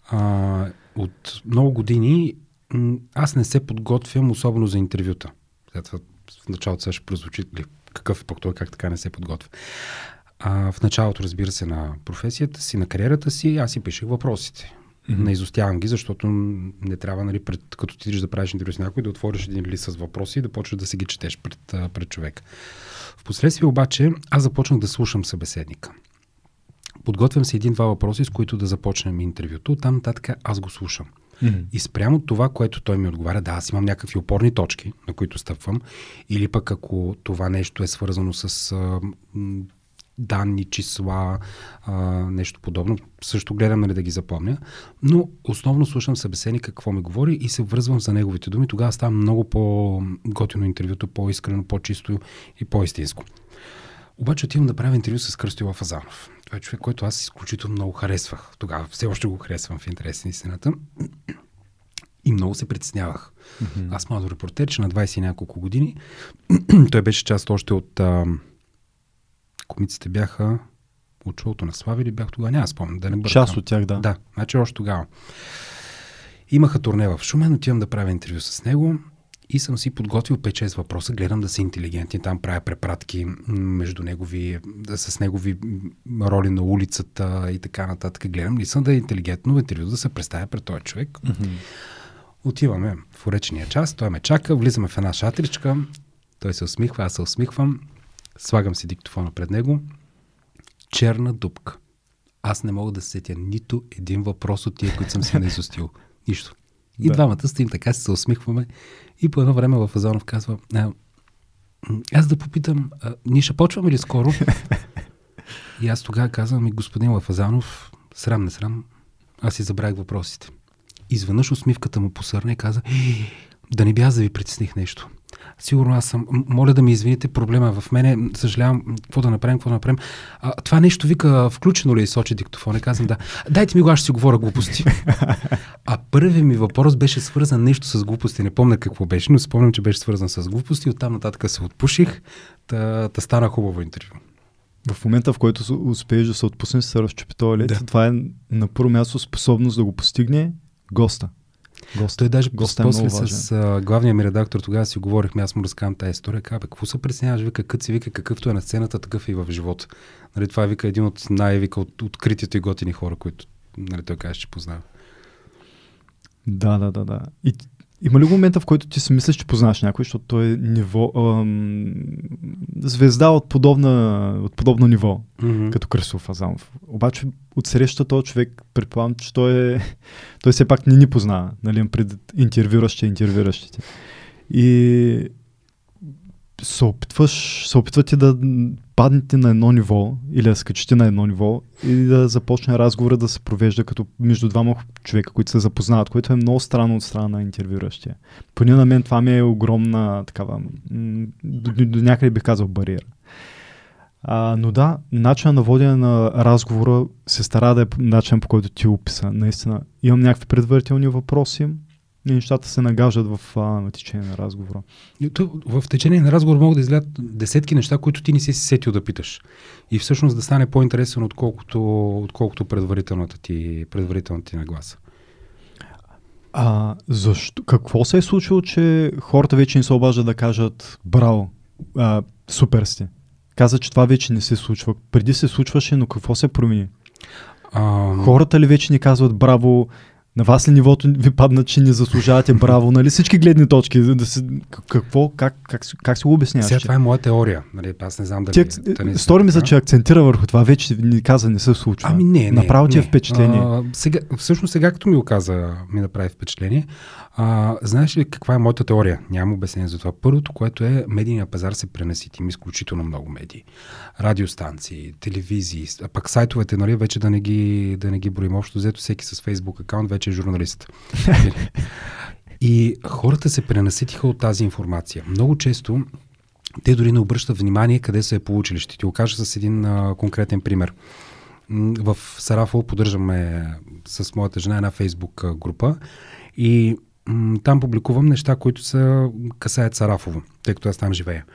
S1: А, от много години аз не се подготвям особено за интервюта. В началото ще прозвучи какъв е пък той, как така не се подготвя. А, в началото, разбира се, на професията си, на кариерата си, аз си пишех въпросите. Mm-hmm. Наизостявам ги, защото не трябва, нали, пред, като ти да правиш интервю с някой, да отвориш един лист с въпроси и да почнеш да си ги четеш пред, пред човек. Впоследствие обаче аз започнах да слушам събеседника. Подготвям се един-два въпроси, с които да започнем интервюто. Там нататък аз го слушам. И спрямо това, което той ми отговаря, да, аз имам някакви опорни точки, на които стъпвам, или пък ако това нещо е свързано с а, данни, числа, а, нещо подобно, също гледам нали, да ги запомня, но основно слушам събеседника какво ми говори и се връзвам за неговите думи. Тогава става много по-готино интервюто, по-искрено, по-чисто и по-истинско. Обаче отивам да правя интервю с Кръстю Лафазанов. Това е човек, който аз изключително много харесвах. Тогава все още го харесвам в интерес на истината. И много се притеснявах. Mm-hmm. Аз младо репортер, че на 20 и няколко години [clears throat] той беше част още от а, комиците бяха от шоуто на Слави или бях тогава, няма спомням, да не бъркам.
S2: Част от тях, да.
S1: Да, значи още тогава. Имаха турне в Шумен, отивам да правя интервю с него и съм си подготвил 5-6 въпроса, гледам да са интелигентни, там правя препратки между негови, с негови роли на улицата и така нататък. Гледам ли съм да е интелигентно интервю да се представя пред този човек. Mm-hmm. Отиваме в уречения час, той ме чака, влизаме в една шатричка, той се усмихва, аз се усмихвам, слагам си диктофона пред него, черна дупка. Аз не мога да сетя нито един въпрос от тия, които съм си [laughs] наизустил. Нищо. И да. двамата стоим така, се усмихваме. И по едно време в Азонов казва, а, аз да попитам, а, ние ще почваме ли скоро? [laughs] и аз тогава казвам, и господин Лафазанов, срам не срам, аз си забравих въпросите. Изведнъж усмивката му посърна и каза, да не би аз да ви притесних нещо. Сигурно аз съм. Моля да ми извините, проблема е в мене. Съжалявам, какво да направим, какво да направим. А, това нещо вика, включено ли е сочи диктофон? И казвам да. Дайте ми го, аз ще си говоря глупости. [laughs] а първият ми въпрос беше свързан нещо с глупости. Не помня какво беше, но спомням, че беше свързан с глупости. Оттам нататък се отпуших. Та, та стана хубаво интервю.
S2: В момента, в който успееш да се отпуснеш, се разчупи този да. това е на първо място способност да го постигне госта.
S1: Гост, Той даже гост е после с а, главния ми редактор тогава си говорихме, аз му разказвам тази история. Каза, какво се пресеняваш, вика, кът си вика, какъвто е на сцената, такъв е и в живота. Нали, това е вика един от най-вика от откритите и готини хора, които нали, той каже, че познава.
S2: Да, да, да, да. И има ли момента, в който ти си мислиш, че познаваш някой, защото той е ниво, ам, звезда от, подобна, от подобно ниво, mm-hmm. като Кръстов Азамов. Обаче от среща този човек, предполагам, че той, е, той все пак не ни познава, нали, пред интервюращите, интервюращите. И се опитваш, се опитвате да паднете на едно ниво или да скачите на едно ниво и да започне разговора да се провежда като между двама човека, които се запознават, което е много странно от страна на интервюращия. Поне на мен това ми е огромна такава, до, до, някъде бих казал бариера. А, но да, начинът на водене на разговора се стара да е начин по който ти описа. Наистина, имам някакви предварителни въпроси, и нещата се нагаждат в, а, в течение на разговора.
S1: В течение на разговор могат да излядат десетки неща, които ти не си сетил да питаш. И всъщност да стане по-интересен, отколкото, отколкото предварителната ти, предварителната ти нагласа.
S2: А защо? Какво се е случило, че хората вече не се обаждат да кажат браво, а, супер сте? Каза, че това вече не се случва. Преди се случваше, но какво се промени? А... Хората ли вече ни казват браво, на вас ли нивото ви падна, че не заслужавате браво, нали? Всички гледни точки. Да се, какво, как, как, как си го обясняваш?
S1: Сега това е моя теория. Нали? Аз не знам дали... Ти,
S2: да не стори ми се, че акцентира върху това. Вече ни каза, не се случва.
S1: Ами не, не.
S2: Направо ти
S1: е
S2: впечатление.
S1: А, сега, всъщност сега, като ми го каза, ми направи впечатление. А, знаеш ли каква е моята теория? Нямам обяснение за това. Първото, което е медийния пазар се пренасити. Има изключително много медии. Радиостанции, телевизии, а пък сайтовете, нали, вече да не ги, да не ги броим. Общо взето всеки с Фейсбук акаунт вече е журналист. [laughs] И хората се пренаситиха от тази информация. Много често те дори не обръщат внимание къде са е получили. Ще ти го кажа с един а, конкретен пример. В Сарафово поддържаме с моята жена една фейсбук група и там публикувам неща, които са касаят Сарафово, тъй като аз там живея.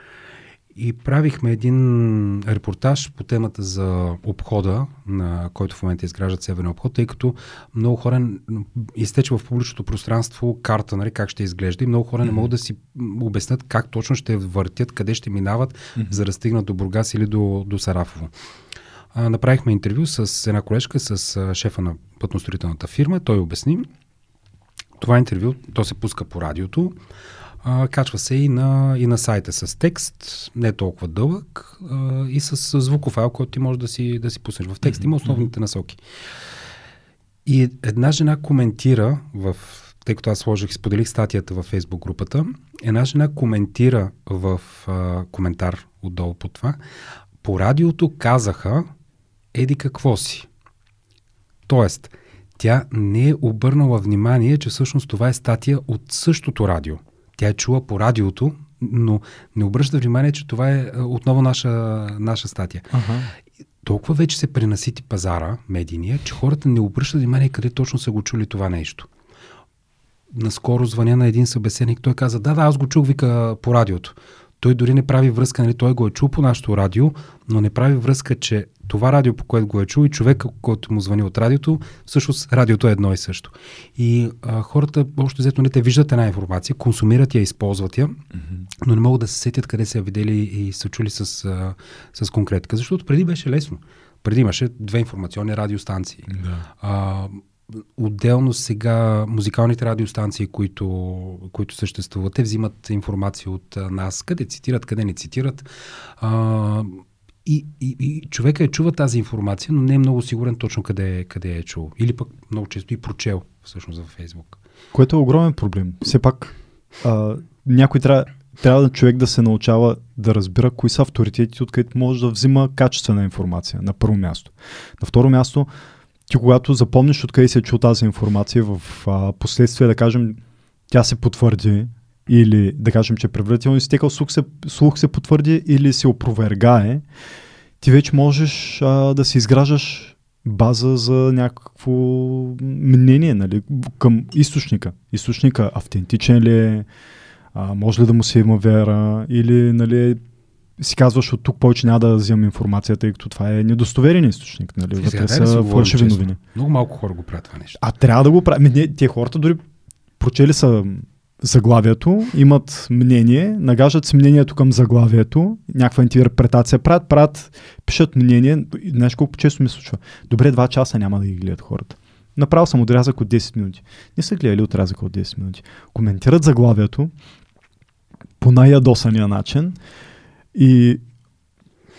S1: И правихме един репортаж по темата за обхода, на който в момента изграждат Северния обход, тъй като много хора изтече в публичното пространство карта, нали, как ще изглежда и много хора mm-hmm. не могат да си обяснят как точно ще въртят, къде ще минават, mm-hmm. за да стигнат до Бургас или до, до Сарафово. А, направихме интервю с една колежка, с а, шефа на пътностроителната фирма. Той обясни. Това интервю, то се пуска по радиото. А, качва се и на, и на сайта с текст, не толкова дълъг, а, и с звуков файл, който ти можеш да си, да си пуснеш. В текст mm-hmm. има основните насоки. И една жена коментира в тъй като аз сложих, споделих статията във фейсбук групата, една жена коментира в а, коментар отдолу по това, по радиото казаха, еди какво си. Тоест, тя не е обърнала внимание, че всъщност това е статия от същото радио. Тя е чула по радиото, но не обръща внимание, че това е, е отново наша, наша статия. Ага. Толкова вече се пренасити пазара, медийния, че хората не обръщат внимание къде точно са го чули това нещо. Наскоро звъня на един събеседник, той каза, да, да, аз го чух, вика по радиото. Той дори не прави връзка, нали, той го е чул по нашото радио, но не прави връзка, че това радио, по което го е чул и човека, който му звъни от радиото, всъщност радиото е едно и също. И а, хората, още взето, не нали, те виждат една информация, консумират я, използват я, mm-hmm. но не могат да се сетят къде са я видели и са чули с, а, с конкретика. Защото преди беше лесно. Преди имаше две информационни радиостанции. Да. А, Отделно сега музикалните радиостанции, които, които съществуват, те взимат информация от нас, къде цитират, къде не цитират. А, и, и, и човека е чува тази информация, но не е много сигурен точно къде, къде е чул. Или пък много често и прочел всъщност във Фейсбук.
S2: Което е огромен проблем. Все пак а, някой трябва, трябва човек да се научава да разбира кои са авторитети, откъдето може да взима качествена информация на първо място. На второ място, ти когато запомниш откъде се е чул тази информация, в а, последствие да кажем, тя се потвърди, или да кажем, че предварително изтекал слух се, слух се потвърди или се опровергае, ти вече можеш а, да си изграждаш база за някакво мнение нали, към източника. Източника автентичен ли е, а, може ли да му се има вера или нали, си казваш от тук повече няма да взимам информацията, тъй като това е недостоверен източник. Нали? Вътре са фалшиви новини.
S1: Много малко хора го правят това нещо.
S2: А трябва да го правят. Те хората дори прочели са заглавието, имат мнение, нагаждат си мнението към заглавието, някаква интерпретация правят, правят, пишат мнение. Знаеш колко често ми случва? Добре, два часа няма да ги гледат хората. Направил съм отрязък от 10 минути. Не са гледали отрязък от 10 минути. Коментират заглавието по най-ядосания начин и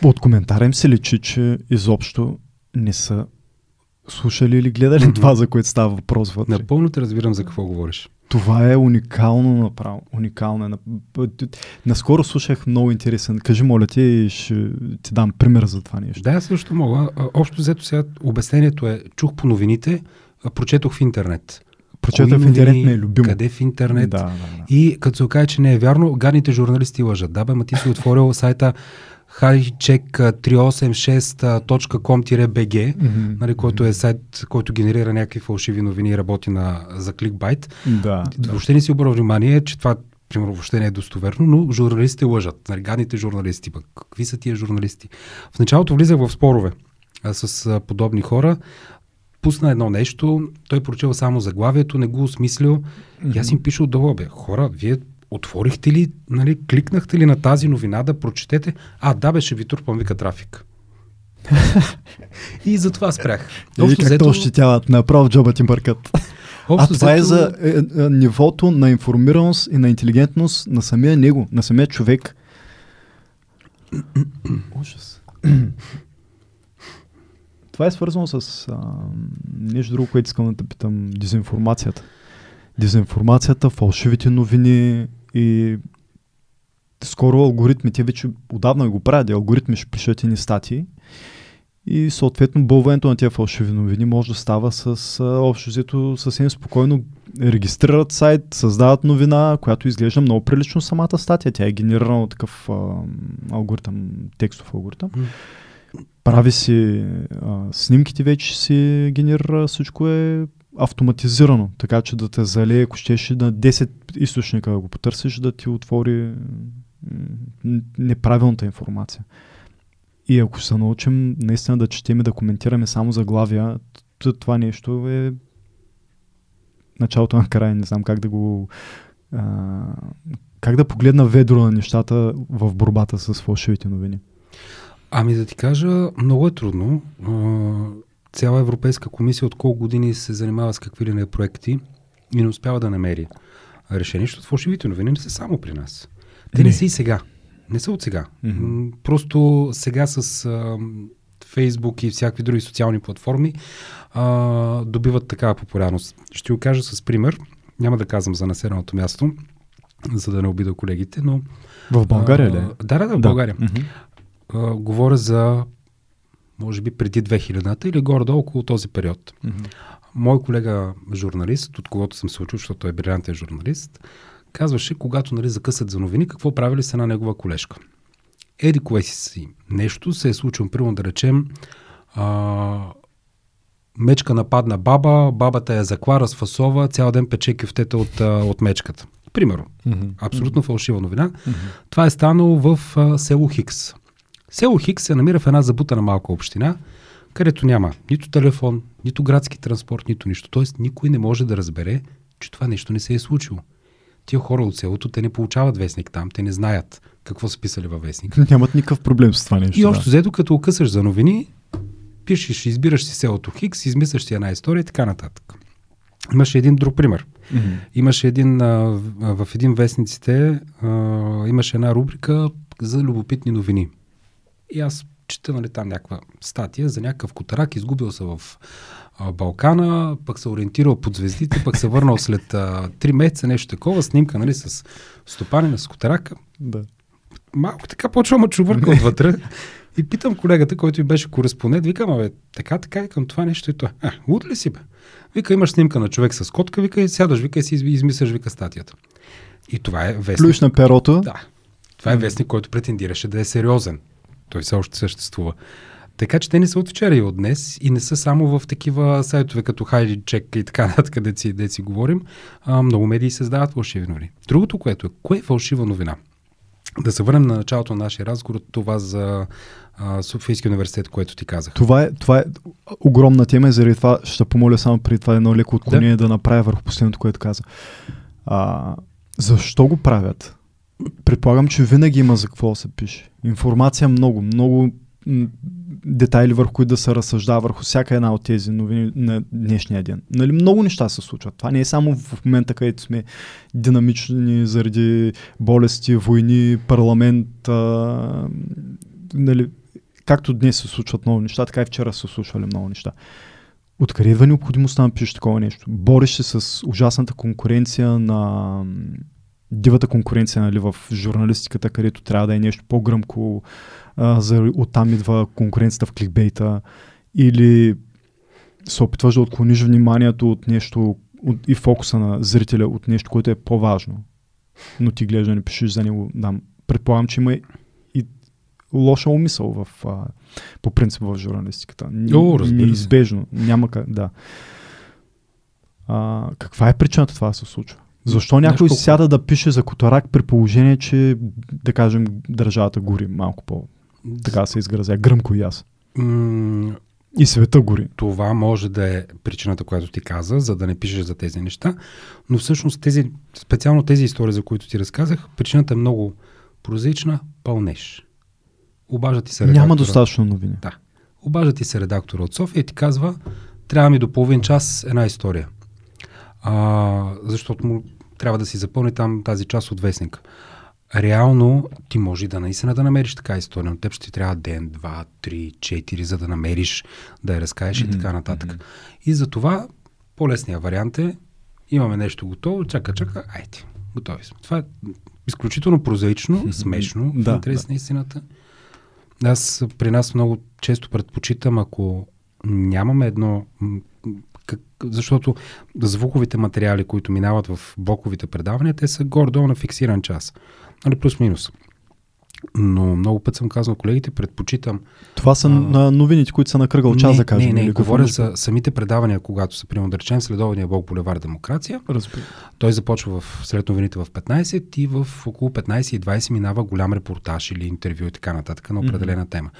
S2: от коментара им се личи, че изобщо не са слушали или гледали mm-hmm. това, за което става въпрос вътре.
S1: Напълно те разбирам за какво говориш.
S2: Това е уникално направо. Уникално е. Наскоро слушах много интересен. Кажи, моля ти, и ще ти дам пример за това нещо.
S1: Да, също мога. Общо взето сега обяснението е, чух по новините, прочетох в интернет.
S2: Прочетох в интернет не е любимо.
S1: Къде в интернет?
S2: Да, да,
S1: да. И като се окаже, че не е вярно, гадните журналисти лъжат. Да, бе, ма ти си отворил сайта highcheck386.com-bg, mm-hmm. нали, който е сайт, който генерира някакви фалшиви новини и работи на, за кликбайт.
S2: Да,
S1: въобще не си обърна внимание, че това примерно въобще не е достоверно, но журналистите лъжат. Нали, гадните журналисти. Пък, какви са тия журналисти? В началото влизах в спорове а, с а, подобни хора. Пусна едно нещо, той прочел само заглавието, не го осмислил. Mm-hmm. И аз им пиша отдолу, бе, хора, вие отворихте ли, нали, кликнахте ли на тази новина да прочетете? А, да, беше ви турпам, вика трафик. [laughs] и затова спрях.
S2: И как взето... ощетяват, направо в джоба ти бъркат. [laughs] Общо а това е за е, е, нивото на информираност и на интелигентност на самия него, на самия човек. [coughs] Ужас. [coughs] това е свързано с а, нещо друго, което искам да те питам. Дезинформацията. Дезинформацията, фалшивите новини и скоро алгоритмите вече отдавна го правят. Алгоритми ще пишат ни статии и съответно бълването на тези фалшиви новини може да става с общо взето съвсем спокойно регистрират сайт, създават новина, която изглежда много прилично самата статия. Тя е генерирана от такъв а, алгоритъм, текстов алгоритъм. Прави си а, снимките вече си генерира, всичко е автоматизирано, така че да те залее, ако щеше на 10 източника да го потърсиш, да ти отвори неправилната информация. И ако се научим наистина да четем и да коментираме само заглавия, това нещо е началото на края. Не знам как да го... А, как да погледна ведро на нещата в борбата с фалшивите новини?
S1: Ами да ти кажа, много е трудно. Цяла Европейска комисия от колко години се занимава с какви ли не проекти и не успява да намери решение, защото фалшивите новини не са само при нас. Те не, не са и сега. Не са от сега. Mm-hmm. Просто сега с а, Фейсбук и всякакви други социални платформи а, добиват такава популярност. Ще го кажа с пример. Няма да казвам за населеното място, за да не обида колегите, но...
S2: В България ли?
S1: Да, да, да, в България. Mm-hmm. А, говоря за може би преди 2000-та или горе-долу около този период. Mm-hmm. Мой колега журналист, от когото съм се учил, защото е брилянтен журналист, казваше, когато нали, закъсат за новини, какво правили с една негова колежка. Еди кое си нещо се е случило, примерно да речем, а, мечка нападна баба, бабата я закла, разфасова, цял ден пече кюфтета от, от мечката. Примерно. Mm-hmm. Абсолютно фалшива новина. Mm-hmm. Това е станало в а, село Хикс. Село Хикс се намира в една забутана малка община, където няма нито телефон, нито градски транспорт, нито нищо. Тоест никой не може да разбере, че това нещо не се е случило тия хора от селото, те не получават вестник там, те не знаят какво са писали във вестник. [laughs]
S2: Нямат никакъв проблем с това нещо.
S1: И общо взето, като окъсаш за новини, пишеш, избираш си селото Хикс, измисляш си една история и така нататък. Имаше един друг пример. Mm-hmm. Имаше един, а, в един вестниците, а, имаше една рубрика за любопитни новини. И аз чета нали, там някаква статия за някакъв котарак, изгубил се в а, Балкана, пък се ориентирал под звездите, пък се върнал след а, 3 месеца, нещо такова, снимка нали, с стопанина, с котарака.
S2: Да.
S1: Малко така почвам чувърка отвътре. И питам колегата, който ми беше кореспондент, викам, бе, така, така, към това нещо и това. А, луд ли си бе? Вика, имаш снимка на човек с котка, вика, и сядаш, вика, и си измисляш, вика, статията. И това е вестник.
S2: Плюш на перото.
S1: Да. Това е вестник, който претендираше да е сериозен. Той все още съществува. Така че те не са от вчера и от днес и не са само в такива сайтове като Хайди Чек и така нататък, къде си, де си говорим. А, много медии създават фалшиви новини. Другото, което е, кое е фалшива новина? Да се върнем на началото на нашия разговор, това за Софийския университет, което ти казах.
S2: Това е, това е огромна тема и заради това ще помоля само при това едно леко отклонение да. да направя върху последното, което каза. А, защо го правят? Предполагам, че винаги има за какво да се пише. Информация много, много детайли върху които да се разсъждава върху всяка една от тези новини на днешния ден. Нали, много неща се случват. Това не е само в момента, където сме динамични заради болести, войни, парламент. А, нали, както днес се случват много неща, така и вчера се случвали много неща. Откъде идва необходимостта да напишеш такова нещо? Бориш се с ужасната конкуренция на дивата конкуренция нали, в журналистиката, където трябва да е нещо по-гръмко, а, за, оттам идва конкуренцията в кликбейта, или се опитваш да отклониш вниманието от нещо от, и фокуса на зрителя от нещо, което е по-важно. Но ти гледаш да не пишеш за него. Да, предполагам, че има и лоша умисъл в, а, по принцип в журналистиката.
S1: О, разбира се.
S2: Неизбежно. Няма как, да. А, каква е причината това да се случва? Защо някой
S1: колко-
S2: сяда да пише за Котарак при положение, че, да кажем, държавата гори малко по, така се изгразя, гръмко и аз.
S1: М,
S2: И света гори.
S1: това може да е причината, която ти каза, за да не пишеш за тези неща, но всъщност тези, специално тези истории, за които ти разказах, причината е много прозаична, пълнеш. Обажда ти се редактора.
S2: Няма достатъчно новини.
S1: Да. Обажда ти се редактора от София и ти казва, трябва ми до половин час една история. А, защото му трябва да си запълни там тази част от вестника. Реално ти може да наистина да намериш така история, но теб ще ти трябва ден, два, три, четири, за да намериш, да я разкажеш и така нататък. И за това по-лесният вариант е, имаме нещо готово, чака, чака, айде, готови сме. Това е изключително прозаично, смешно, в
S2: Да,
S1: интерес на истината. Аз при нас много често предпочитам, ако нямаме едно. Как, защото звуковите материали, които минават в блоковите предавания, те са гордо на фиксиран час. Нали, плюс-минус. Но много път съм казал на колегите, предпочитам.
S2: Това са
S1: А.
S2: на новините, които са на кръгъл час,
S1: не,
S2: да кажем.
S1: не, не, говоря за самите предавания, когато са, примерно, да речем, следования блок Булевар Демокрация.
S2: Разбира.
S1: Той започва в след новините в 15 и в около 15 и 20 минава голям репортаж или интервю и така нататък на определена тема.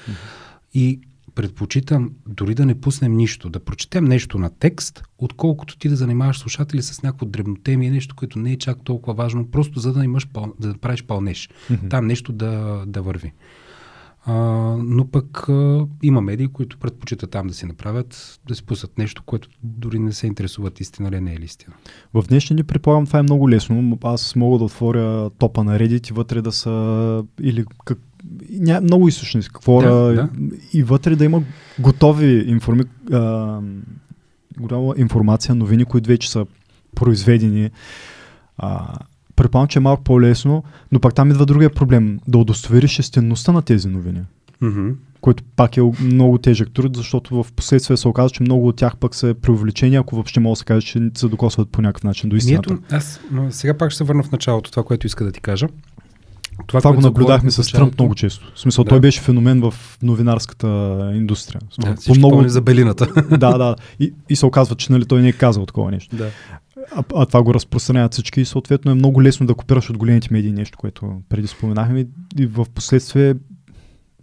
S1: И предпочитам дори да не пуснем нищо, да прочетем нещо на текст, отколкото ти да занимаваш слушатели с някакво дребнотемие, нещо, което не е чак толкова важно, просто за да имаш пъл... да правиш пълнеж. Там нещо да, да върви. А, но пък а, има медии, които предпочитат там да си направят, да си пуснат нещо, което дори не се интересуват истина ли не е ли истина.
S2: В днешни дни, предполагам, това е много лесно. Аз мога да отворя топа на Reddit и вътре да са или как, ня, много източници, какво
S1: да,
S2: да. и вътре да има готови информи, а, голяма информация, новини, които вече са произведени. А, предполагам, че е малко по-лесно, но пак там идва другия проблем. Да удостовериш истинността на тези новини.
S1: Mm-hmm.
S2: Който пак е много тежък труд, защото в последствие се оказва, че много от тях пък са преувеличени, ако въобще мога да се каже, че се докосват по някакъв начин до истината.
S1: Ето, аз сега пак ще се върна в началото, това, което иска да ти кажа.
S2: Това,
S1: което
S2: го наблюдахме с Тръмп много често. В смисъл,
S1: Да.
S2: той беше феномен в новинарската индустрия.
S1: Да, всички много... за белината. [laughs]
S2: да, да. И, и се оказва, че нали, той не е казал такова нещо.
S1: да.
S2: А, а това го разпространяват всички и съответно е много лесно да копираш от големите медии нещо, което преди споменахме и, в последствие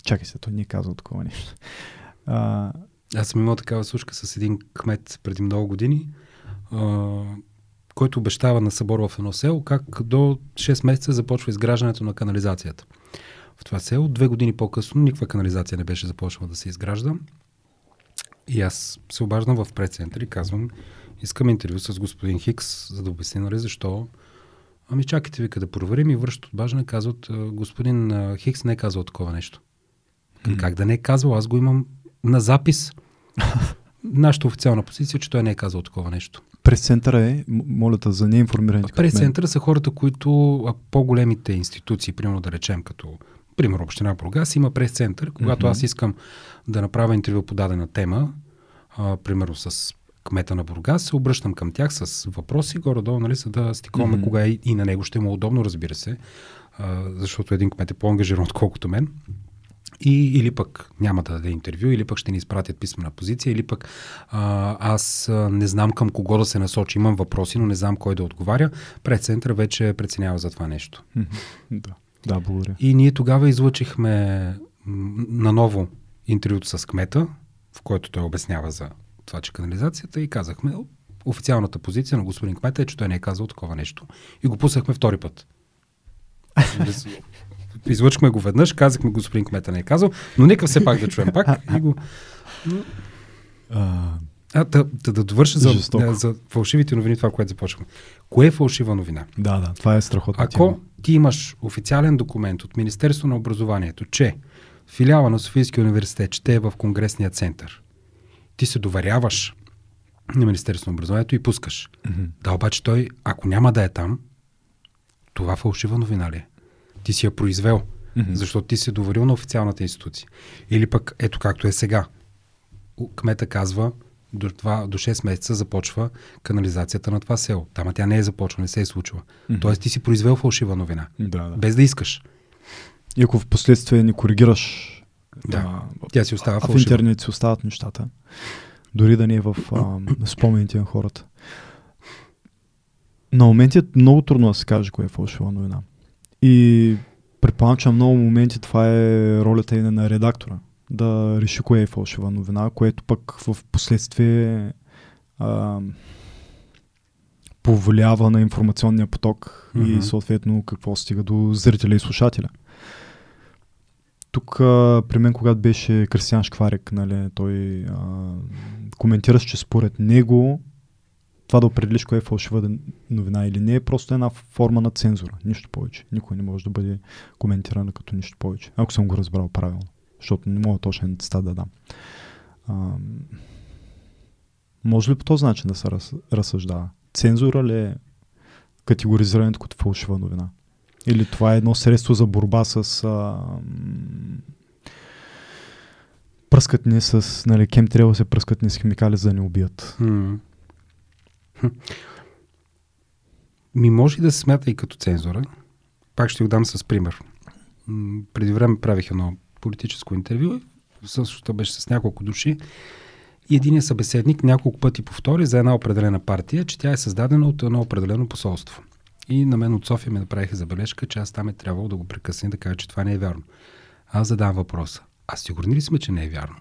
S2: чакай се, той не е казал такова нещо. А,
S1: Аз съм имал такава слушка с един кмет преди много години, а, който обещава на събор в едно село как до 6 месеца започва изграждането на канализацията. В това село две години по-късно никаква канализация не беше започнала да се изгражда. И аз се обаждам в прецентър и казвам, искам интервю с господин Хикс, за да обясня нали, защо. Ами чакайте вика да проверим и връщат обаждане, казват, «А, господин Хикс не е казал такова нещо. Към Как да не е казал? Аз го имам на запис. [laughs] Нашата официална позиция, е, че той не е казал такова нещо.
S2: през центъра е, моля те, за неинформираните.
S1: През центъра са хората, които а, по-големите институции, примерно да речем като пример Община Бургас, има прес-център. Когато
S2: Мгм.
S1: аз искам да направя интервю по дадена тема, а, примерно с кмета на Бургас, се обръщам към тях с въпроси, горе-долу, нали, за да стикуваме
S2: Мгм.
S1: кога и, и на него ще му е удобно, разбира се, а, защото един кмет е по-ангажиран, [laughs] отколкото мен. И, или пък няма да даде интервю, или пък ще ни изпратят писмена позиция, или пък а, аз не знам към кого да се насочи. Имам въпроси, но не знам кой да отговаря. Пред центъра вече преценява за това нещо. [laughs]
S2: Да. да, благодаря.
S1: И ние тогава излъчихме наново интервюто с кмета, в което той обяснява за това, че канализацията и казахме, официалната позиция на господин кмета е, че той не е казал такова нещо. И го пуснахме втори път. [laughs] Излъчихме го веднъж, казахме господин кмета не е казал, но нека все пак да чуем пак. И го...
S2: А,
S1: да, да, да довърша за,
S2: Жестоко.
S1: за фалшивите новини, това, което започваме. Кое е фалшива новина?
S2: да, да, това е страхотна
S1: Ако
S2: тема.
S1: ти имаш официален документ от Министерство на образованието, че филиала на Софийския университет ще е в Конгресния център, ти се доверяваш на Министерство на образованието и пускаш.
S2: Мгм.
S1: Да, обаче той, ако няма да е там, това фалшива новина ли е? Ти си я произвел,
S2: Мгм.
S1: защото ти си доверил на официалната институция. Или пък, ето както е сега. Кмета казва, до, това, до 6 месеца започва канализацията на това село. Там тя не е започва, не се е случила.
S2: Мгм.
S1: Тоест ти си произвел фалшива новина.
S2: Да, да.
S1: Без да искаш.
S2: И ако в последствие не коригираш,
S1: Да.
S2: а,
S1: Тя си остава
S2: а в интернет си остават нещата. Дори да не е в а, [coughs] спомените на хората. На моменти е много трудно да се каже кое е фалшива новина. И предполагам, че на много моменти това е ролята и на редактора. Да реши кое е фалшива новина, което пък в последствие а, повлиява на информационния поток
S1: Мгм.
S2: и съответно какво стига до зрителя и слушателя. Тук а, при мен, когато беше Кристиан Шкварик, нали, той а, коментираше, че според него това да определиш кое е фалшива новина или не е просто една форма на цензура. Нищо повече. Никой не може да бъде коментиран като нищо повече. Ако съм го разбрал правилно. Защото не мога точно цитат да дам. А, може ли по този начин да се раз, разсъждава? Цензура ли е категоризирането като фалшива новина? Или това е едно средство за борба с а, пръскат ни с, нали, кем трябва да се пръскат ни с химикали, за да не убият.
S1: Ми може и да се смята и като цензура. Пак ще го дам с пример. Преди време правих едно политическо интервю. Същото беше с няколко души. И един събеседник няколко пъти повтори за една определена партия, че тя е създадена от едно определено посолство. И на мен от София ми направиха забележка, че аз там е трябвало да го прекъсна и да кажа, че това не е вярно. Аз задавам въпроса. А сигурни ли сме, че не е вярно?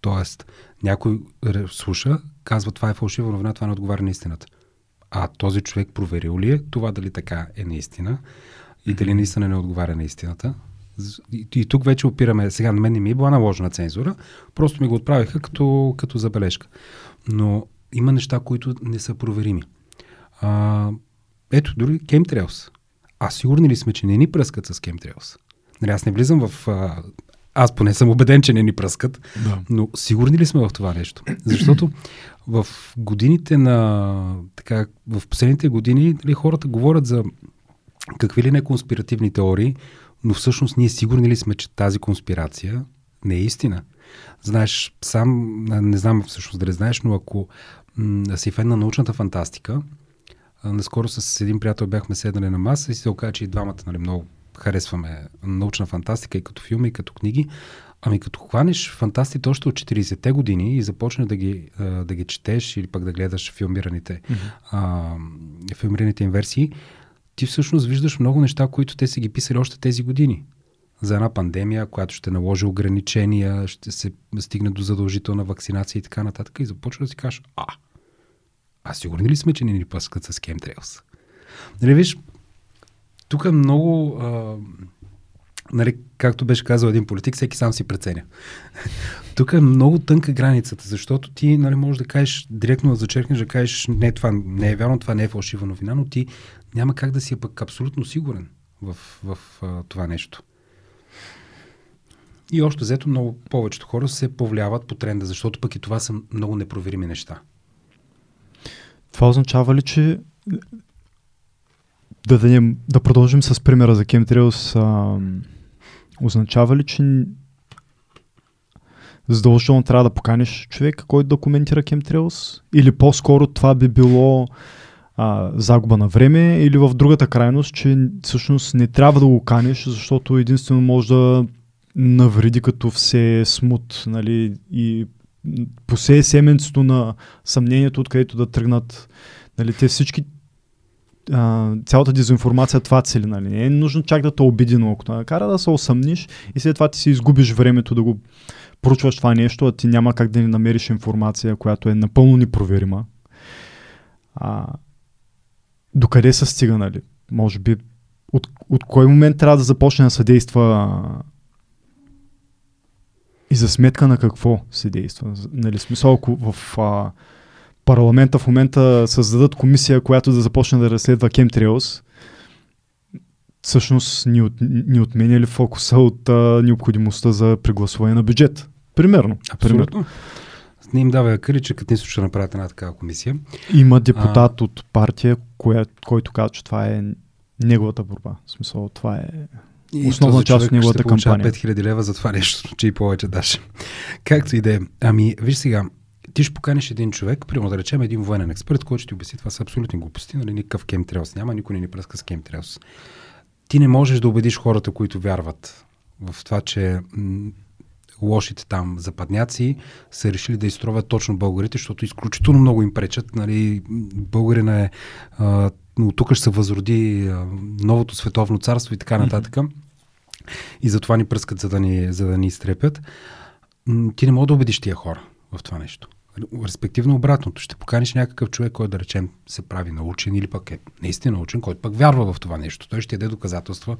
S1: Тоест, някой слуша, казва това е фалшива новина, това не отговаря на истината. А този човек проверил ли е това дали така е наистина и дали наистина не отговаря на истината? И, и тук вече опираме, сега на мен не ми е била наложена цензура, просто ми го отправиха като, като забележка. Но има неща, които не са проверими. А, ето, дори Chemtrails. А сигурни ли сме, че не ни пръскат с Chemtrails? Нали, аз не влизам в... А, аз поне съм убеден, че не ни пръскат,
S2: Да.
S1: но сигурни ли сме в това нещо? Защото в годините на... Така, в последните години нали, хората говорят за какви ли не конспиративни теории, но всъщност ние сигурни ли сме, че тази конспирация не е истина? Знаеш, сам, не знам всъщност дали знаеш, но ако м- си фен на научната фантастика, а, наскоро с един приятел бяхме седнали на маса и се оказа, че и двамата нали, много харесваме научна фантастика и като филми, и като книги. Ами като хванеш фантастите още от 40-те години и започнеш да ги, да ги четеш или пък да гледаш филмираните, а, филмираните им версии, ти всъщност виждаш много неща, които те са ги писали още тези години. За една пандемия, която ще наложи ограничения, ще се стигне до задължителна вакцинация и така нататък. И започва да си кажеш, а, а сигурни ли сме, че не ни пъскат с Chemtrails? Нали, виж, тук е много, а, нали, както беше казал един политик, всеки сам си преценя. [laughs] тук е много тънка границата, защото ти нали, можеш да кажеш, директно да зачеркнеш, да кажеш, не, това не е вярно, това не е фалшива новина, но ти няма как да си е пък абсолютно сигурен в, в а, това нещо. И още взето много повечето хора се повлияват по тренда, защото пък и това са много непроверими неща.
S2: Това означава ли, че да, дадем, да продължим с примера за Chemtrails, а, означава ли, че задължително трябва да поканиш човек, който да коментира Chemtrails? Или по-скоро това би било а, загуба на време? Или в другата крайност, че всъщност не трябва да го каниш, защото единствено може да навреди като все смут нали, и посее семенцето на съмнението, откъдето да тръгнат нали, те всички а, цялата дезинформация това цели, нали? Не е нужно чак да те обиди, но ако те накара да се осъмниш и след това ти си изгубиш времето да го проучваш това нещо, а ти няма как да не намериш информация, която е напълно непроверима. А, докъде се стига, нали? Може би от, от кой момент трябва да започне да се действа и за сметка на какво се действа? Нали, смисъл, ако в а, парламента в момента създадат комисия, която да започне да разследва Chemtrails, всъщност ни, от, ни отменя ли фокуса от а, необходимостта за прегласуване на бюджет? Примерно. Примерно.
S1: Абсолютно. Не им дава къли, че като ще направят една такава комисия.
S2: Има депутат а... от партия, коя, който казва, че това е неговата борба. В смисъл, това е
S1: И
S2: Основна част от неговата кампания.
S1: 5000 лева за това нещо, [laughs] че и повече даш. Както и да е. Ами, виж сега, ти ще поканиш един човек, примерно да речем един военен експерт, който ще ти обясни това са абсолютни глупости, нали, никакъв кемтреос няма, никой не ни пръска с кемтреос. ти не можеш да убедиш хората, които вярват в това, че лошите там западняци са решили да изтровят точно българите, защото изключително много им пречат. Нали, българина е а, от тук ще се възроди а, новото световно царство и така нататък. Mm-hmm. И затова ни пръскат, за да ни, за да ни изтрепят. Ти не мога да убедиш тия хора в това нещо. Респективно обратното. Ще поканиш някакъв човек, който да речем се прави научен или пък е наистина научен, който пък вярва в това нещо. Той ще даде доказателства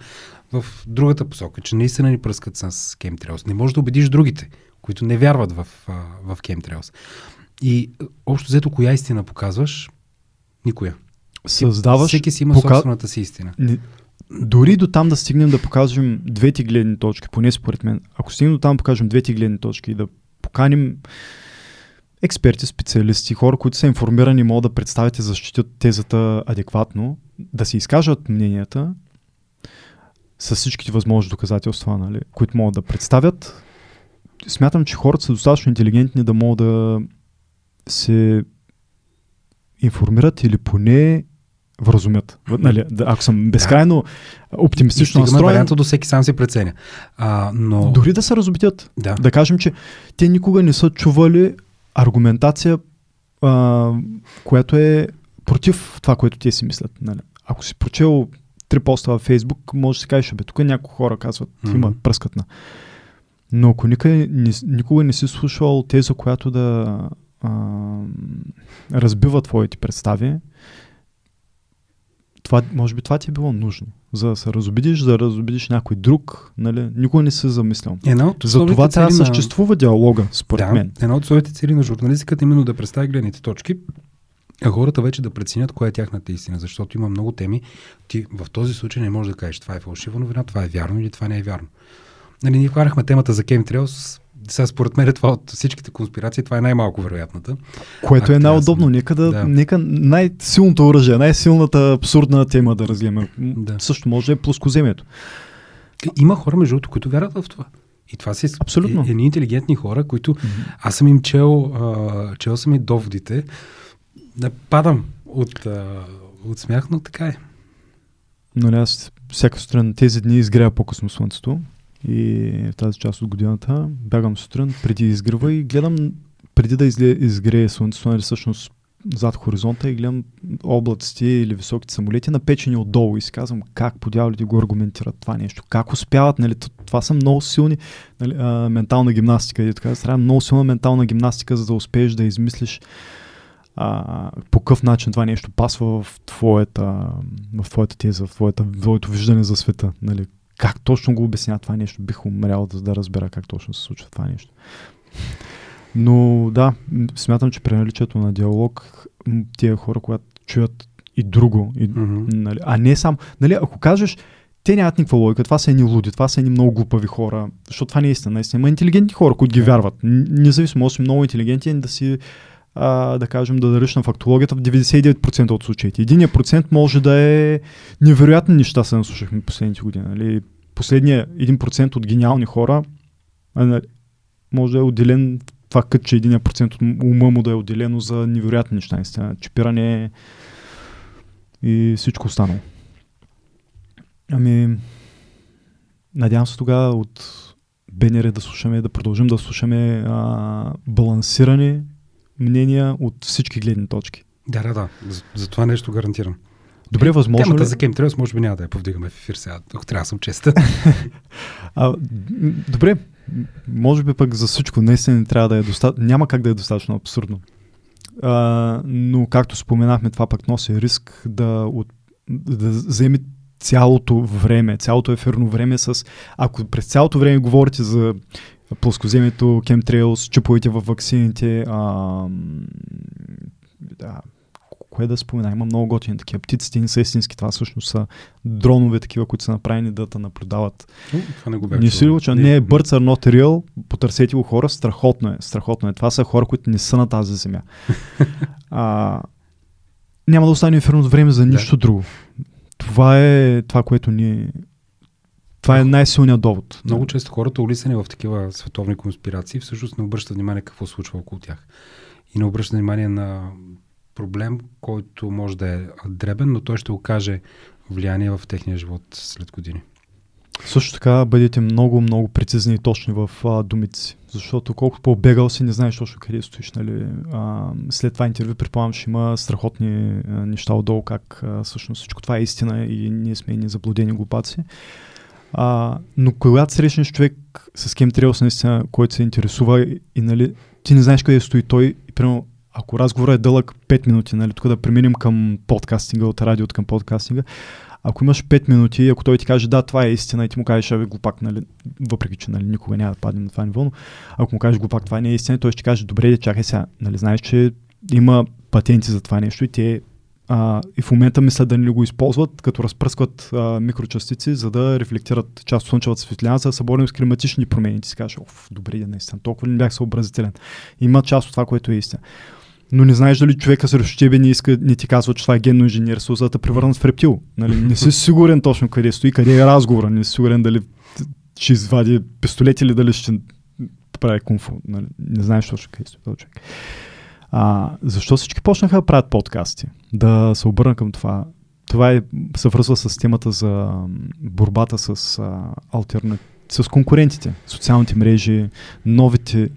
S1: в другата посока, че наистина ни пръскат с Chemtrails. Не можеш да убедиш другите, които не вярват в, в Chemtrails. И общо взето, коя истина показваш? Никоя.
S2: Създаваш...
S1: Всеки си има пока... собствената си истина. Не,
S2: дори до там да стигнем да покажем двете гледни точки, поне според мен, ако стигнем до там да покажем двете гледни точки и да поканим експерти, специалисти, хора, които са информирани, могат да представят и защитят тезата адекватно, да се изкажат мненията с всичките възможни доказателства, нали, които могат да представят. Смятам, че хората са достатъчно интелигентни да могат да се информират или поне вразумят. Нали, ако съм безкрайно да. оптимистично настроен...
S1: варианта до всеки сам си преценя. А, но...
S2: Дори да се разобедят.
S1: Да.
S2: да кажем, че те никога не са чували аргументация, а, която е против това, което те си мислят. Нали. Ако си прочел три поста във Фейсбук, може да си кажеш, бе, тук някои хора казват, mm-hmm. има пръскатна. Но ако никога, никога не си слушал теза, която да а, разбива твоите представи, това, може би това ти е било нужно, за да се разобидиш, за да разобидиш някой друг, нали? Никога не се замислял.
S1: Едно
S2: за това трябва да съществува диалога, според
S1: да,
S2: мен.
S1: Едно от своите цели на журналистиката е именно да представи гледните точки, а хората вече да преценят коя е тяхната истина, защото има много теми. Ти в този случай не можеш да кажеш това е фалшива новина, това е вярно или това не е вярно. Нали, ние хванахме темата за Chemtrails, сега според мен това от всичките конспирации, това е най-малко вероятната.
S2: Което е най-удобно. Нека, да, да. нека най-силното оръжие, най-силната абсурдна тема да разгледаме. Да. Също може да е плоскоземието.
S1: Има хора, между другото, които вярват в това. И това са Абсолютно. едни интелигентни хора, които mm-hmm. аз съм им чел, а, чел съм и доводите. Да падам от, а, от смях, но така е.
S2: Нали аз всяка сутрин тези дни изгря по-късно слънцето и в тази част от годината бягам сутрин преди изгрева и гледам преди да изле, изгрее слънцето, нали всъщност зад хоризонта и гледам облаците или високите самолети напечени отдолу. И си казвам как по дяволите го аргументират това нещо, как успяват, нали, това са много силни нали, а, ментална гимнастика, и така, трябва много силна ментална гимнастика, за да успееш да измислиш а, по какъв начин това нещо пасва в твоята, в твоята теза, в твоята, в твоето виждане за света, нали, как точно го обясня това нещо. Бих умрял да, да разбера как точно се случва това нещо. Но да, смятам, че при наличието на диалог тия хора, когато чуят и друго, и, mm-hmm. нали, а не само, нали, ако кажеш, те нямат никаква логика, това са едни луди, това са едни много глупави хора, защото това не е истина, наистина има интелигентни хора, които ги вярват. Независимо, може си много интелигентен да си а, да кажем, да дадеш на фактологията в 99% от случаите. Единият процент може да е невероятни неща, се наслушахме последните години. Нали? Последния 1% от гениални хора а, може да е отделен това кът, че единия процент от ума му да е отделено за невероятни неща, наистина. Чипиране и всичко останало. Ами, надявам се тогава от БНР да слушаме, да продължим да слушаме а, балансирани мнения от всички гледни точки.
S1: Да, да, да. За, за това нещо гарантирам.
S2: Добре, възможно
S1: Темата
S2: ли?
S1: за Chemtrails може би няма да я повдигаме в ефир сега, ако трябва да съм честа. [laughs]
S2: а, добре, може би пък за всичко наистина не трябва да е достатъчно, няма как да е достатъчно абсурдно. А, но както споменахме, това пък носи риск да, от, да вземе цялото време, цялото ефирно време с... Ако през цялото време говорите за плоскоземието, Chemtrails, чуповете във ваксините, а, да, кое да спомена, има много готини такива. Птиците не са истински, това всъщност са дронове такива, които са направени да те наблюдават.
S1: Това не го бях
S2: не си че не е Birds are not real, потърсете го хора, страхотно е, страхотно е. Това са хора, които не са на тази земя. [laughs] а, няма да остане ефирното време за нищо да. друго. Това е това, което ние това е най-силният довод.
S1: Много често хората, улисани в такива световни конспирации, всъщност не обръщат внимание какво случва около тях. И не обръщат внимание на проблем, който може да е дребен, но той ще окаже влияние в техния живот след години.
S2: Също така бъдете много, много прецизни и точни в а, думите си. Защото колкото по-бегал си, не знаеш точно къде стоиш. Нали? А, след това интервю, предполагам, ще има страхотни а, неща отдолу, как а, всъщност всичко това е истина и ние сме ни заблудени глупаци. А, но когато срещнеш човек, с трябва наистина, който се интересува и, нали, ти не знаеш къде стои той, и примерно ако разговорът е дълъг 5 минути, нали, тук да преминем към подкастинга, от радиото към подкастинга, ако имаш 5 минути, ако той ти каже да, това е истина и ти му кажеш, абе глупак, нали, въпреки че нали, никога няма да паднем на това ниво, но ако му кажеш глупак, това не е истина, той ще каже, добре, чакай сега, нали, знаеш, че има патенти за това нещо и те а, и в момента мислят да не го използват, като разпръскват а, микрочастици, за да рефлектират част от слънчевата светлина, за да се борим с климатични промени. Ти си кажеш, оф, добре, да наистина, толкова не бях съобразителен. Има част от това, което е истина но не знаеш дали човека срещу тебе не, иска, не ти казва, че това е генно инженерство, за да те превърнат в рептил. Нали? Не си сигурен точно къде стои, къде е разговора, не си сигурен дали ще извади пистолет или дали ще прави кунфу. Нали? Не знаеш точно къде стои този човек. А, защо всички почнаха да правят подкасти? Да се обърна към това. Това е, се връзва с темата за борбата с, а, альтерна... с конкурентите, социалните мрежи, новите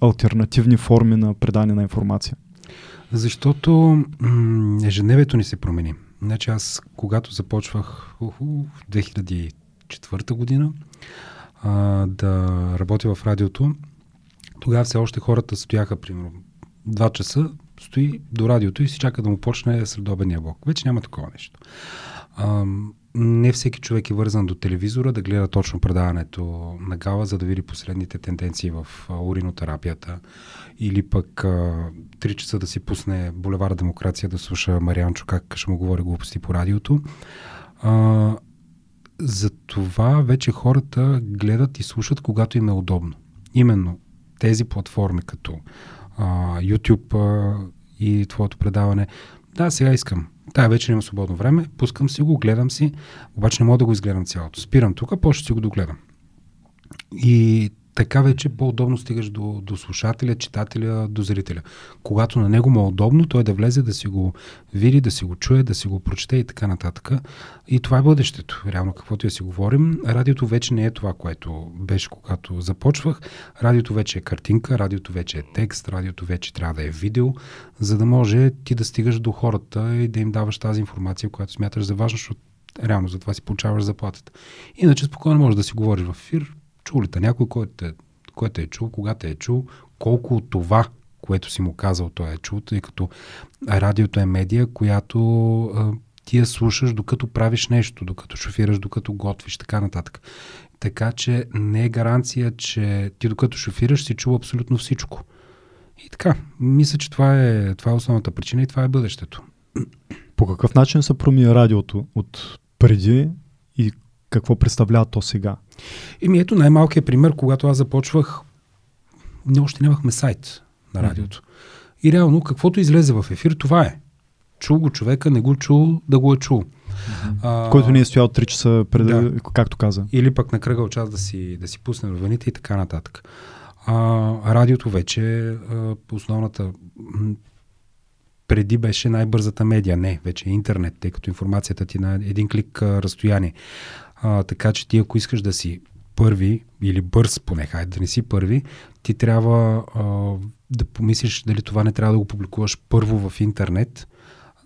S2: альтернативни форми на предане на информация?
S1: Защото м- ежедневието ни се промени. Значи аз, когато започвах в 2004 година а, да работя в радиото, тогава все още хората стояха, примерно, два часа, стои до радиото и си чака да му почне средобедния блок. Вече няма такова нещо. А, не всеки човек е вързан до телевизора да гледа точно предаването на Гала, за да види последните тенденции в уринотерапията или пък а, 3 часа да си пусне Булевар Демокрация да слуша Марианчо как ще му говори глупости по радиото. А, за това вече хората гледат и слушат, когато им е удобно. Именно тези платформи, като YouTube и твоето предаване. Да, сега искам Тая вечер имам свободно време, пускам си го, гледам си, обаче не мога да го изгледам цялото. Спирам тук, после си го догледам. И така вече по-удобно стигаш до, до слушателя, читателя, до зрителя. Когато на него му е удобно, той да влезе, да си го види, да си го чуе, да си го прочете и така нататък. И това е бъдещето. Реално, каквото я си говорим, радиото вече не е това, което беше когато започвах. Радиото вече е картинка, радиото вече е текст, радиото вече трябва да е видео, за да може ти да стигаш до хората и да им даваш тази информация, която смяташ за важна, защото реално за това си получаваш заплатата. Иначе спокойно можеш да си говориш в ефир, Чул ли те някой, който е, който е чул, кога те е чул, колко от това, което си му казал, той е чул, тъй като радиото е медия, която ти я слушаш докато правиш нещо, докато шофираш, докато готвиш, така нататък. Така че не е гаранция, че ти докато шофираш си чул абсолютно всичко. И така, мисля, че това е, това е основната причина и това е бъдещето.
S2: По какъв начин се промени радиото от преди и какво представлява то сега?
S1: Еми ето най-малкият пример, когато аз започвах, не още нямахме сайт на радиото. И реално, каквото излезе в ефир, това е. Чул го човека, не го чул, да го е чул.
S2: А, Който не е стоял 3 часа преди, да. както каза.
S1: Или пък на кръгъл час да си, да си пусне новините и така нататък. А, радиото вече а, основната преди беше най-бързата медия. Не, вече е интернет, тъй като информацията ти на един клик а, разстояние. А, така че ти ако искаш да си първи или бърз поне, хайде да не си първи, ти трябва а, да помислиш дали това не трябва да го публикуваш първо в интернет,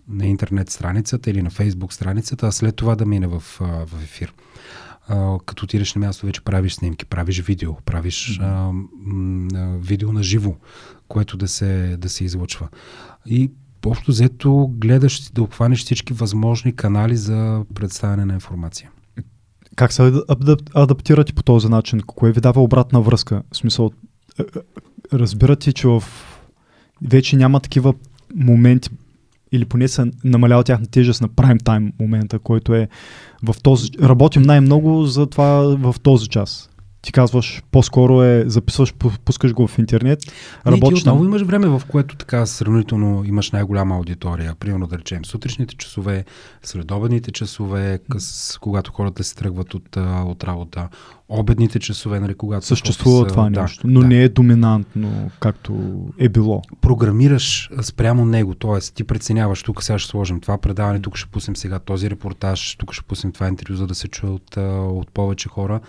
S1: на интернет страницата или на фейсбук страницата, а след това да мине в, а, в ефир. А, като отидеш на място, вече правиш снимки, правиш видео, правиш а, м, видео на живо, което да се, да се излъчва. И общо взето гледаш да обхванеш всички възможни канали за представяне на информация.
S2: Как се адаптирате по този начин? Кое ви дава обратна връзка? В смисъл, е, е, разбирате, че в... вече няма такива моменти, или поне се намалява тяхна тежест на прайм тайм момента, който е в този... Работим най-много за това в този час ти казваш, по-скоро е записваш, пускаш го в интернет.
S1: Работиш ти отново имаш време, в което така сравнително имаш най-голяма аудитория. Примерно да речем сутрешните часове, следобедните часове, къс, когато хората се тръгват от, от работа, обедните часове, нали, когато
S2: Съществува това
S1: да,
S2: нещо, но
S1: да.
S2: не е доминантно, както е било.
S1: Програмираш спрямо него, т.е. ти преценяваш, тук сега ще сложим това предаване, тук ще пуснем сега този репортаж, тук ще пуснем това интервю, за да се чуе от, от повече хора,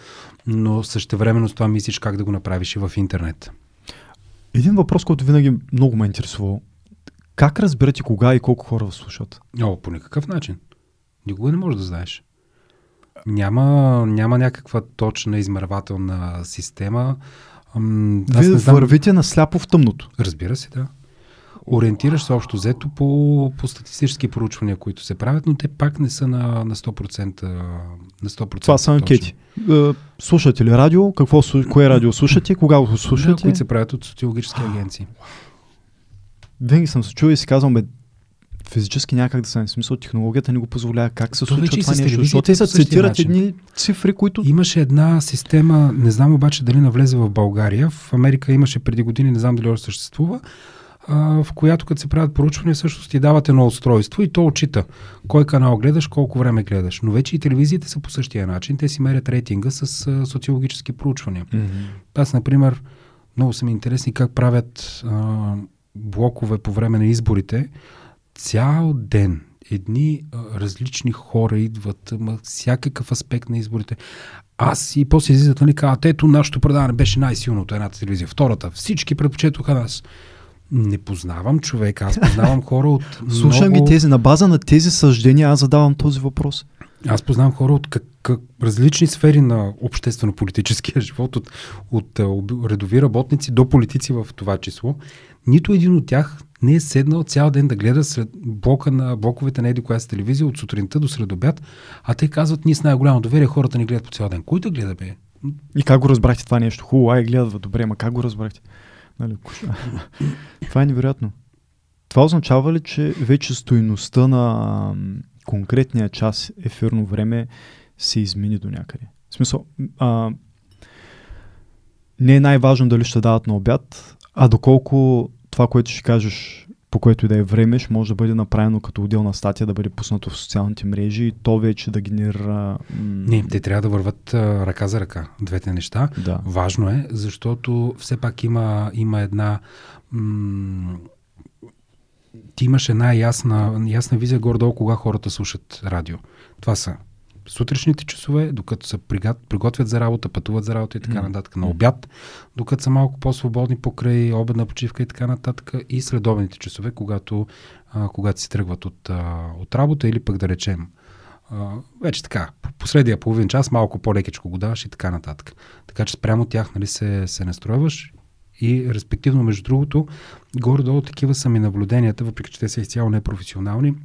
S1: но същевременно с това мислиш как да го направиш и в интернет.
S2: Един въпрос, който винаги много ме е интересувал. Как разбирате кога и колко хора слушат?
S1: О, по никакъв начин. Никога не можеш да знаеш. Няма, няма някаква точна измервателна система. Ам,
S2: Вие
S1: не знам.
S2: вървите на сляпо в тъмното.
S1: Разбира се, да. Ориентираш се общо взето по, по статистически проучвания, които се правят, но те пак не са на, на 100%. На 100%
S2: Това са анкети. Е, Слушате ли радио? Какво, кое радио слушате? Кога го
S1: Да,
S2: слушате?
S1: които се правят от социологически агенции.
S2: Винаги съм се чул и си казвам, бе, физически някак да стане. В смисъл, технологията не го позволява. Как се случва това нещо? Защото те се
S1: същия
S2: цитират
S1: начин.
S2: едни цифри, които...
S1: Имаше една система, не знам обаче дали навлезе в България. В Америка имаше преди години, не знам дали още съществува, в която като се правят проучвания, всъщност ти дават едно устройство и то отчита кой канал гледаш, колко време гледаш. Но вече и телевизиите са по същия начин. Те си мерят рейтинга с социологически проучвания.
S2: Мгм.
S1: Аз, например, много са ми интересни как правят а, блокове по време на изборите. Цял ден едни а, различни хора идват, ама всякакъв аспект на изборите. Аз и после излизат, нали, казват, ето нашето предаване беше най-силното, едната телевизия. Втората, всички предпочетоха нас. Не познавам човек, аз познавам [laughs] хора от
S2: Слушам
S1: много...
S2: ги тези. На база на тези съждения аз задавам този въпрос.
S1: Аз познавам хора от как, как, различни сфери на обществено-политическия [laughs] живот, от, от об- редови работници до политици в това число. Нито един от тях не е седнал цял ден да гледа сред блока на блоковете на еди коя си телевизия от сутринта до средобяд, а те казват, ние с най-голямо доверие хората ни гледат по цял ден. Кой да гледа, бе?
S2: И как го разбрахте това нещо? Хубаво, ай, гледат, добре, ма как го разбрахте? Нали, [laughs] това е невероятно. Това означава ли, че вече стоиността на конкретния час ефирно време се измени до някъде? В смисъл, а, не е най-важно дали ще дават на обяд, а доколко това, което ще кажеш по което и да е време, ще може да бъде направено като отделна статия, да бъде пуснато в социалните мрежи и то вече да генерира...
S1: Не, те трябва да върват а, ръка за ръка, двете неща.
S2: Да.
S1: Важно е, защото все пак има, има една. М- ти имаш една ясна, ясна визия горе-долу кога хората слушат радио. Това са сутрешните часове, докато се приготвят за работа, пътуват за работа и така нататък. На обяд, докато са малко по-свободни покрай обедна почивка и така нататък. И следобедните часове, когато, а, когато си тръгват от, а, от работа или пък да речем а, вече така, по- последния половин час малко по-лекичко го даваш и така нататък. Така че спрямо тях нали, се, се настройваш и респективно, между другото, горе-долу такива са ми наблюденията, въпреки че те са изцяло непрофесионални,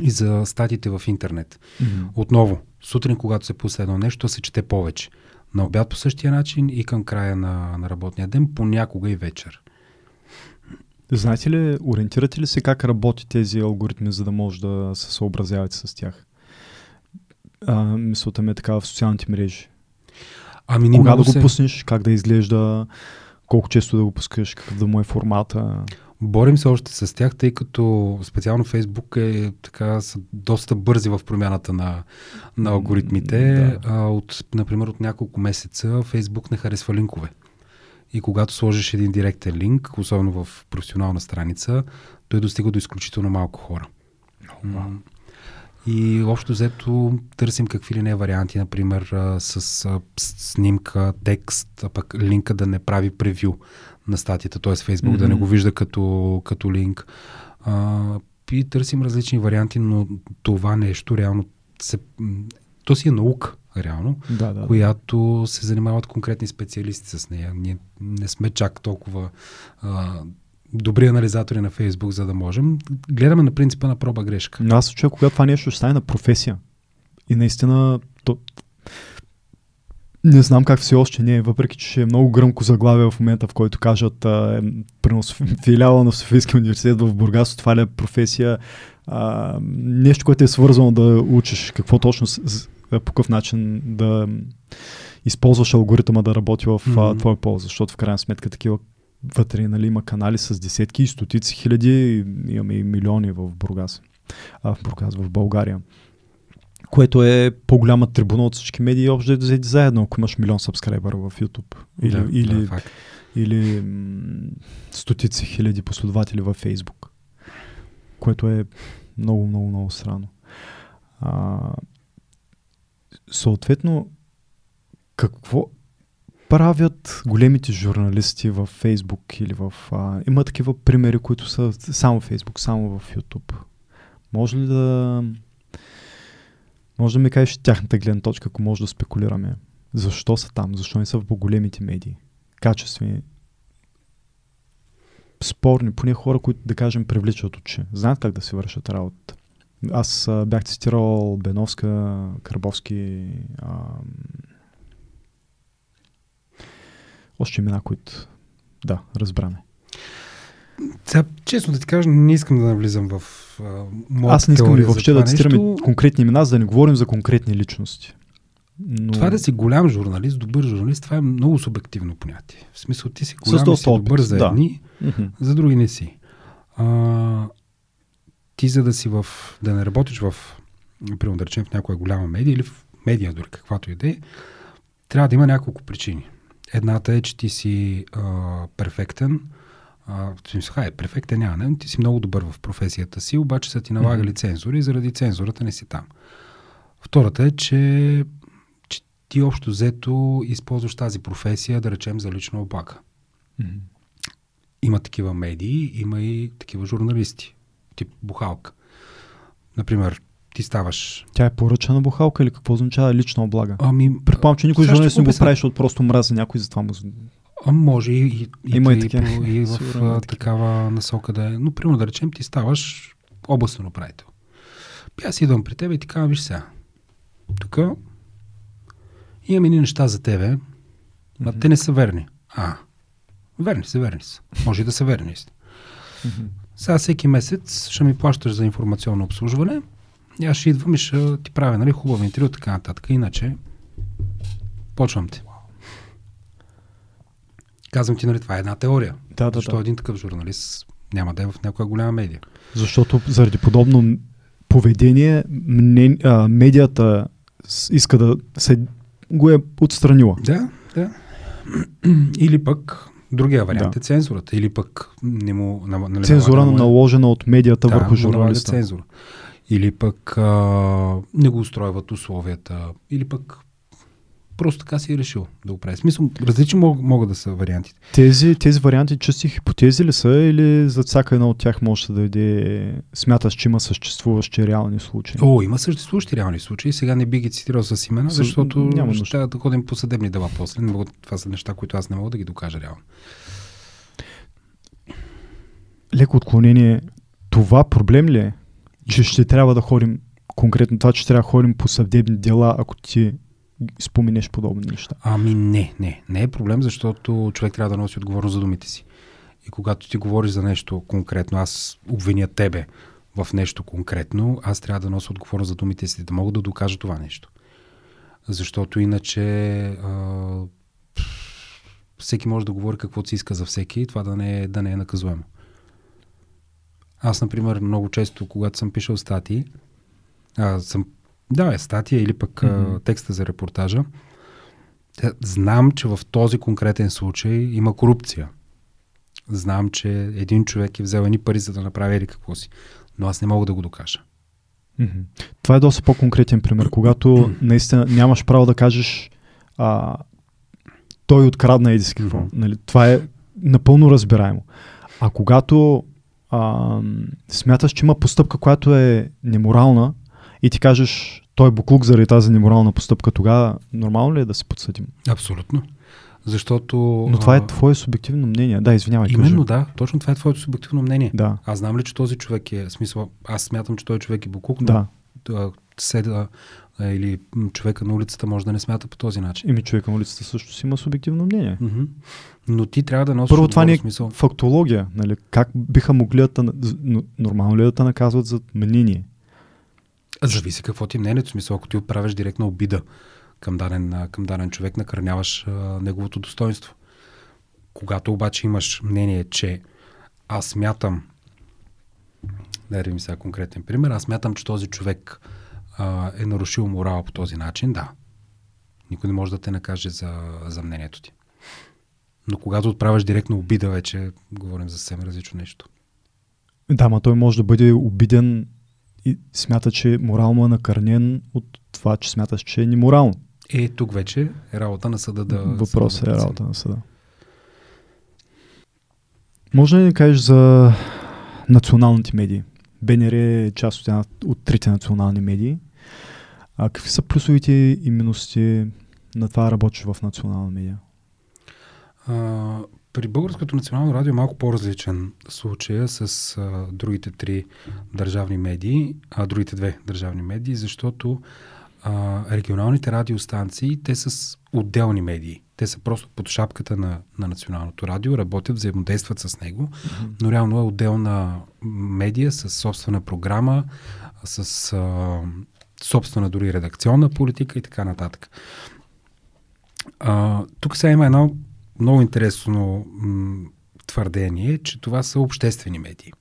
S1: и за статиите в интернет.
S2: Мгм.
S1: Отново, сутрин, когато се пусне едно нещо, се чете повече. На обяд по същия начин и към края на, на работния ден, понякога и вечер.
S2: Знаете ли, ориентирате ли се как работи тези алгоритми, за да може да се съобразявате с тях? А, мисълта ми е така в социалните мрежи.
S1: Ами
S2: Кога да го
S1: се
S2: пуснеш, как да изглежда, колко често да го пускаш, какъв да му е формата.
S1: Борим се още с тях, тъй като специално Фейсбук е така са доста бързи в промяната на, на алгоритмите.
S2: да.
S1: А, от, например, от няколко месеца Фейсбук не харесва линкове. И когато сложиш един директен линк, особено в професионална страница, той достига до изключително малко хора. И общо взето търсим какви ли не варианти, например с- снимка, текст, а пък линка да не прави превю на статията, т.е. Фейсбук да не го вижда като, като линк. А, и търсим различни варианти, но това нещо реално се, то си е наука, реално,
S2: Да, да.
S1: която се занимават конкретни специалисти с нея. Ние не сме чак толкова а, добри анализатори на Фейсбук, за да можем. Гледаме на принципа на проба грешка.
S2: Но аз се чуя, когато това нещо ще стане на професия. И наистина, то... не знам как все още не е, въпреки че е много гръмко заглавие в момента, в който кажат а, е, [laughs] филиала на Софийския университет в Бургас, това ли е професия, а, нещо, което е свързано да учиш какво точно, с, по какъв начин да използваш алгоритъма да работи в mm-hmm. Твоя полза, защото в крайна сметка такива вътре нали, има канали с десетки и стотици хиляди, имаме и милиони в Бургас. А, в Бургас, в България. Което е по-голяма трибуна от всички медии, общо да взети заедно, ако имаш милион сабскрайбъра в YouTube. Или,
S1: да,
S2: или,
S1: да, факт.
S2: или м- стотици хиляди последователи във Facebook. Което е много, много, много странно. А, съответно, какво правят големите журналисти в Фейсбук или в... А, има такива примери, които са само в Фейсбук, само в YouTube. Може ли да... Може да ми кажеш тяхната гледна точка, ако може да спекулираме. Защо са там? Защо не са в по-големите медии? Качествени. Спорни, поне хора, които, да кажем, привличат очи. Знаят как да си вършат работата. Аз а, бях цитирал Беновска, Карбовски, а, още имена, които да, разбраме.
S1: Сега, честно да ти кажа, не искам да навлизам в моята
S2: Аз не искам
S1: теория
S2: въобще да цитираме
S1: нещо.
S2: конкретни имена, за да не говорим за конкретни личности. Но...
S1: Това да си голям журналист, добър журналист, това е много субективно понятие. В смисъл, ти си голям и си добър за
S2: да.
S1: едни,
S2: Мгм.
S1: за други не си. А, ти за да си в, да не работиш в, примерно да речем в някоя голяма медия или в медия дори каквато и да е, трябва да има няколко причини. Едната е, че ти си а, перфектен, а, смисъл, хай, перфектен няма, не, ти си много добър в професията си, обаче са ти налагали цензури и заради цензурата не си там. Втората е, че, че ти общо взето използваш тази професия, да речем, за лична облага.
S2: Мгм.
S1: Има такива медии, има и такива журналисти, тип бухалка. Например, ти ставаш...
S2: Тя е поръчана бухалка или какво означава лична облага?
S1: Ами,
S2: Предполагам, че никой
S1: ще
S2: журналист не го
S1: обясня.
S2: прави, защото просто мрази някой, затова му...
S1: А може и, и,
S2: Има и
S1: и, по- и в
S2: Сигурно
S1: такава насока да е. Но, примерно да речем, ти ставаш областен управител. И Аз идвам при теб и ти казвам, виж сега, тук имам едни неща за тебе, а
S2: Мгм.
S1: те не са верни. А, верни са, верни са. Може и да са верни. Сега всеки месец ще ми плащаш за информационно обслужване и аз ще идвам и ще ти правя нали, хубаво интервю, така нататък. Иначе, почвам те. Казвам ти, нали, това е една теория.
S2: Да, да,
S1: Защо
S2: да.
S1: един такъв журналист няма да е в някоя голяма медия?
S2: Защото заради подобно поведение мне, а, медията иска да се го е отстранила.
S1: Да, да. [clears throat] Или пък другия вариант
S2: Да.
S1: е цензурата. Или пък не му... на- Нали,
S2: Цензура
S1: му е-
S2: наложена от медията
S1: да,
S2: върху журналиста.
S1: цензура. Или пък а, не го устройват условията. Или пък просто така си е решил да го прави. Смисъл, различни мог, могат да са вариантите.
S2: Тези, тези варианти чисти хипотези ли са или за всяка една от тях може да даде, смяташ, че има съществуващи реални случаи?
S1: О, има съществуващи реални случаи. Сега не би ги цитирал с имена,
S2: С-
S1: защото
S2: няма
S1: ще да ходим по съдебни дела после. Не мога, това са неща, които аз не мога да ги докажа реално.
S2: Леко отклонение. Това проблем ли е? Че ще трябва да ходим, конкретно това, че трябва да ходим по съдебни дела, ако ти споменеш подобни неща.
S1: Ами не, не. Не е проблем, защото човек трябва да носи отговорност за думите си. И когато ти говориш за нещо конкретно, аз обвиня тебе в нещо конкретно, аз трябва да нося отговорност за думите си, да мога да докажа това нещо. Защото иначе а, всеки може да говори каквото си иска за всеки и това да не е, да не е наказуемо. Аз, например, много често, когато съм пишал статии, а, съм, да, е статия или пък а, текста за репортажа, знам, че в този конкретен случай има корупция. Знам, че един човек е взел едни пари, за да направи или какво си. Но аз не мога да го докажа.
S2: Мгм. Това е доста по-конкретен пример, когато [clears throat] наистина нямаш право да кажеш а, той открадна еди какво.
S1: Мгм.
S2: Нали? Това е напълно разбираемо. А когато а, смяташ, че има постъпка, която е неморална и ти кажеш той е буклук заради тази неморална постъпка, тогава нормално ли е да се подсъдим?
S1: Абсолютно. Защото...
S2: Но това е твое субективно мнение. Да, извинявай.
S1: Именно
S2: кажи.
S1: да, точно това е твоето субективно мнение.
S2: Да,
S1: Аз знам ли, че този човек е, смисъл, аз смятам, че той човек е буклук, но
S2: да.
S1: седа или човека на улицата може да не смята по този начин.
S2: Ими човека на улицата също си има субективно мнение.
S1: Мгм. Но ти трябва да носиш
S2: Първо това не е
S1: смисъл.
S2: фактология. Нали? Как биха могли да нормално ли е да те наказват за мнение?
S1: Зависи какво ти е мнението. Смисъл, ако ти отправяш директна обида към даден, към даден човек, накърняваш а, неговото достоинство. Когато обаче имаш мнение, че аз смятам, да видим сега конкретен пример, аз смятам, че този човек а, е нарушил морал по този начин, да. Никой не може да те накаже за, за мнението ти. Но когато отправяш директно обида, вече говорим за съвсем различно нещо.
S2: Да, ма той може да бъде обиден и смята, че морално е накърнен от това, че смяташ, че е неморално.
S1: Е, тук вече е работа на съда да...
S2: Въпрос е работа на съда. Може ли да кажеш за националните медии? БНР е част от, една, от трите национални медии. А какви са плюсовите и минусите на това работиш в национална медия?
S1: А, при Българското национално радио е малко по-различен случая с а, другите три държавни медии, а другите две държавни медии, защото а, регионалните радиостанции, те са с отделни медии. Те са просто под шапката на, на националното радио, работят, взаимодействат с него, mm-hmm. но реално е отделна медия с собствена програма, с а, собствена дори редакционна политика и така нататък. А, тук сега има едно много интересно м- твърдение, че това са обществени медии.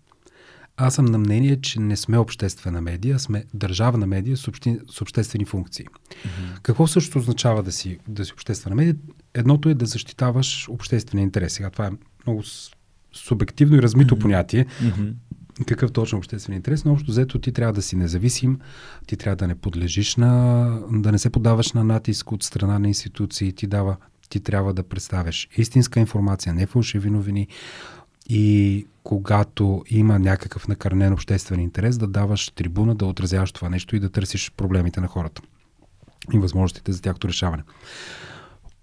S1: Аз съм на мнение, че не сме обществена медия, сме държавна медия с, общи, с обществени функции. Mm-hmm. Какво също означава да си, да си обществена медия? Едното е да защитаваш обществения интерес. Сега това е много субективно и размито mm-hmm. понятие. Mm-hmm. Какъв точно обществен интерес, но общо взето ти трябва да си независим, ти трябва да не подлежиш на, да не се подаваш на натиск от страна на институции, ти дава, ти трябва да представяш истинска информация, не фалшиви новини, и когато има някакъв накърнен обществен интерес, да даваш трибуна, да отразяваш това нещо и да търсиш проблемите на хората и възможностите за тяхното решаване.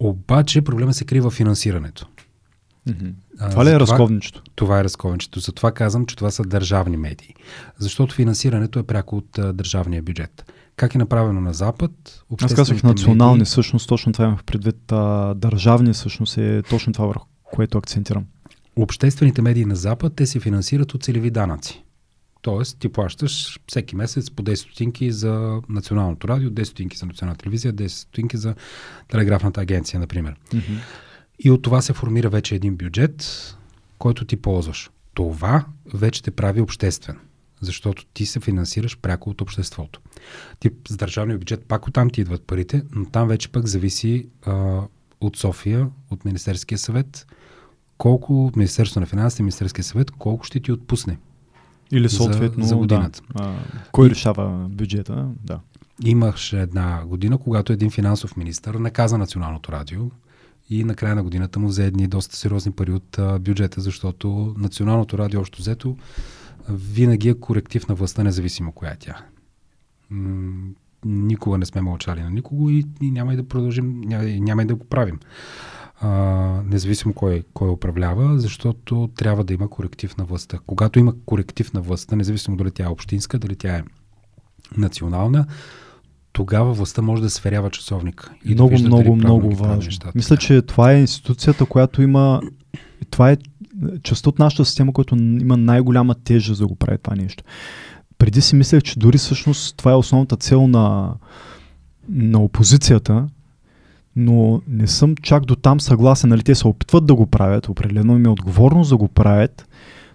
S1: Обаче проблема се крива в финансирането.
S2: Mm-hmm. Това ли е разковничето?
S1: Това е разковничето. Затова казвам, че това са държавни медии. Защото финансирането е пряко от а, държавния бюджет. Как е направено на Запад?
S2: Аз казах национални, медии... всъщност точно това имах предвид. А, държавни всъщност е точно това върху което акцентирам
S1: обществените медии на Запад, те се финансират от целеви данъци. Тоест, ти плащаш всеки месец по 10 стотинки за националното радио, 10 стотинки за национална телевизия, 10 стотинки за телеграфната агенция, например. Mm-hmm. И от това се формира вече един бюджет, който ти ползваш. Това вече те прави обществен, защото ти се финансираш пряко от обществото. Ти с държавния бюджет пак оттам ти идват парите, но там вече пък зависи а, от София, от Министерския съвет, колко Министерството на финансите Министерския съвет, колко ще ти отпусне.
S2: Или съответно за, за годината. Да, а, кой решава бюджета? Да.
S1: Имаше една година, когато един финансов министр наказа Националното радио и на края на годината му взе едни доста сериозни пари от а, бюджета, защото Националното радио, още взето, винаги е коректив на властта, независимо коя е тя. М- никога не сме мълчали на никого и, и няма и да продължим, няма, няма и да го правим а, независимо кой, кой управлява, защото трябва да има коректив на властта. Когато има коректив на властта, независимо дали тя е общинска, дали тя е национална, тогава властта може да сверява часовника.
S2: И много, да много, много важно. Нещата. Мисля, че това е институцията, която има. Това е част от нашата система, която има най-голяма тежест да го прави това нещо. Преди си мислех, че дори всъщност това е основната цел на, на опозицията, но не съм чак до там съгласен. Нали, те се опитват да го правят, определено им е отговорност да го правят,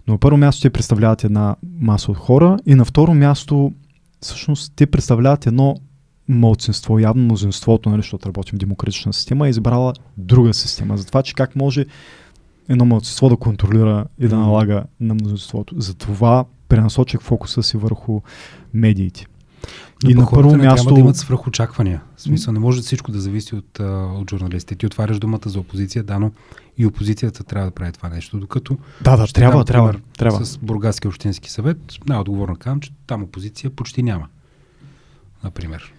S2: но на първо място те представляват една маса от хора и на второ място всъщност те представляват едно мълцинство, явно мнозинството, нали, защото работим в демократична система, е избрала друга система. За това, че как може едно мълцинство да контролира и да налага на мнозинството. Затова пренасочих фокуса си върху медиите.
S1: Но и на първо място. Трябва да имат свръхочаквания. В смисъл, не може всичко да зависи от, от журналистите. Ти отваряш думата за опозиция, да, но и опозицията трябва да прави това нещо. Докато.
S2: Да, да, трябва, дам, трябва, пример, трябва.
S1: С Бургаския общински съвет, най-отговорно казвам, че там опозиция почти няма. Например.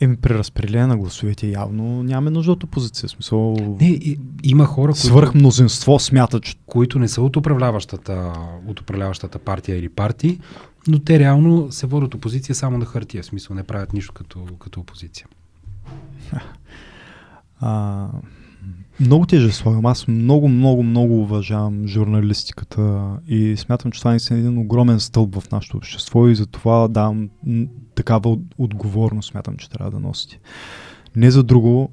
S2: Еми, при разпределение на гласовете явно нямаме нужда от опозиция. Смисъл...
S1: Не, и, има хора,
S2: които... Свърх мнозинство смятат, че...
S1: Които не са от управляващата, от управляващата партия или партии, но те реално се водят опозиция само на хартия. В смисъл не правят нищо като, като опозиция.
S2: А, много тежък слагам. Аз много, много, много уважавам журналистиката и смятам, че това е един огромен стълб в нашето общество и затова давам такава отговорност, смятам, че трябва да носите. Не за друго,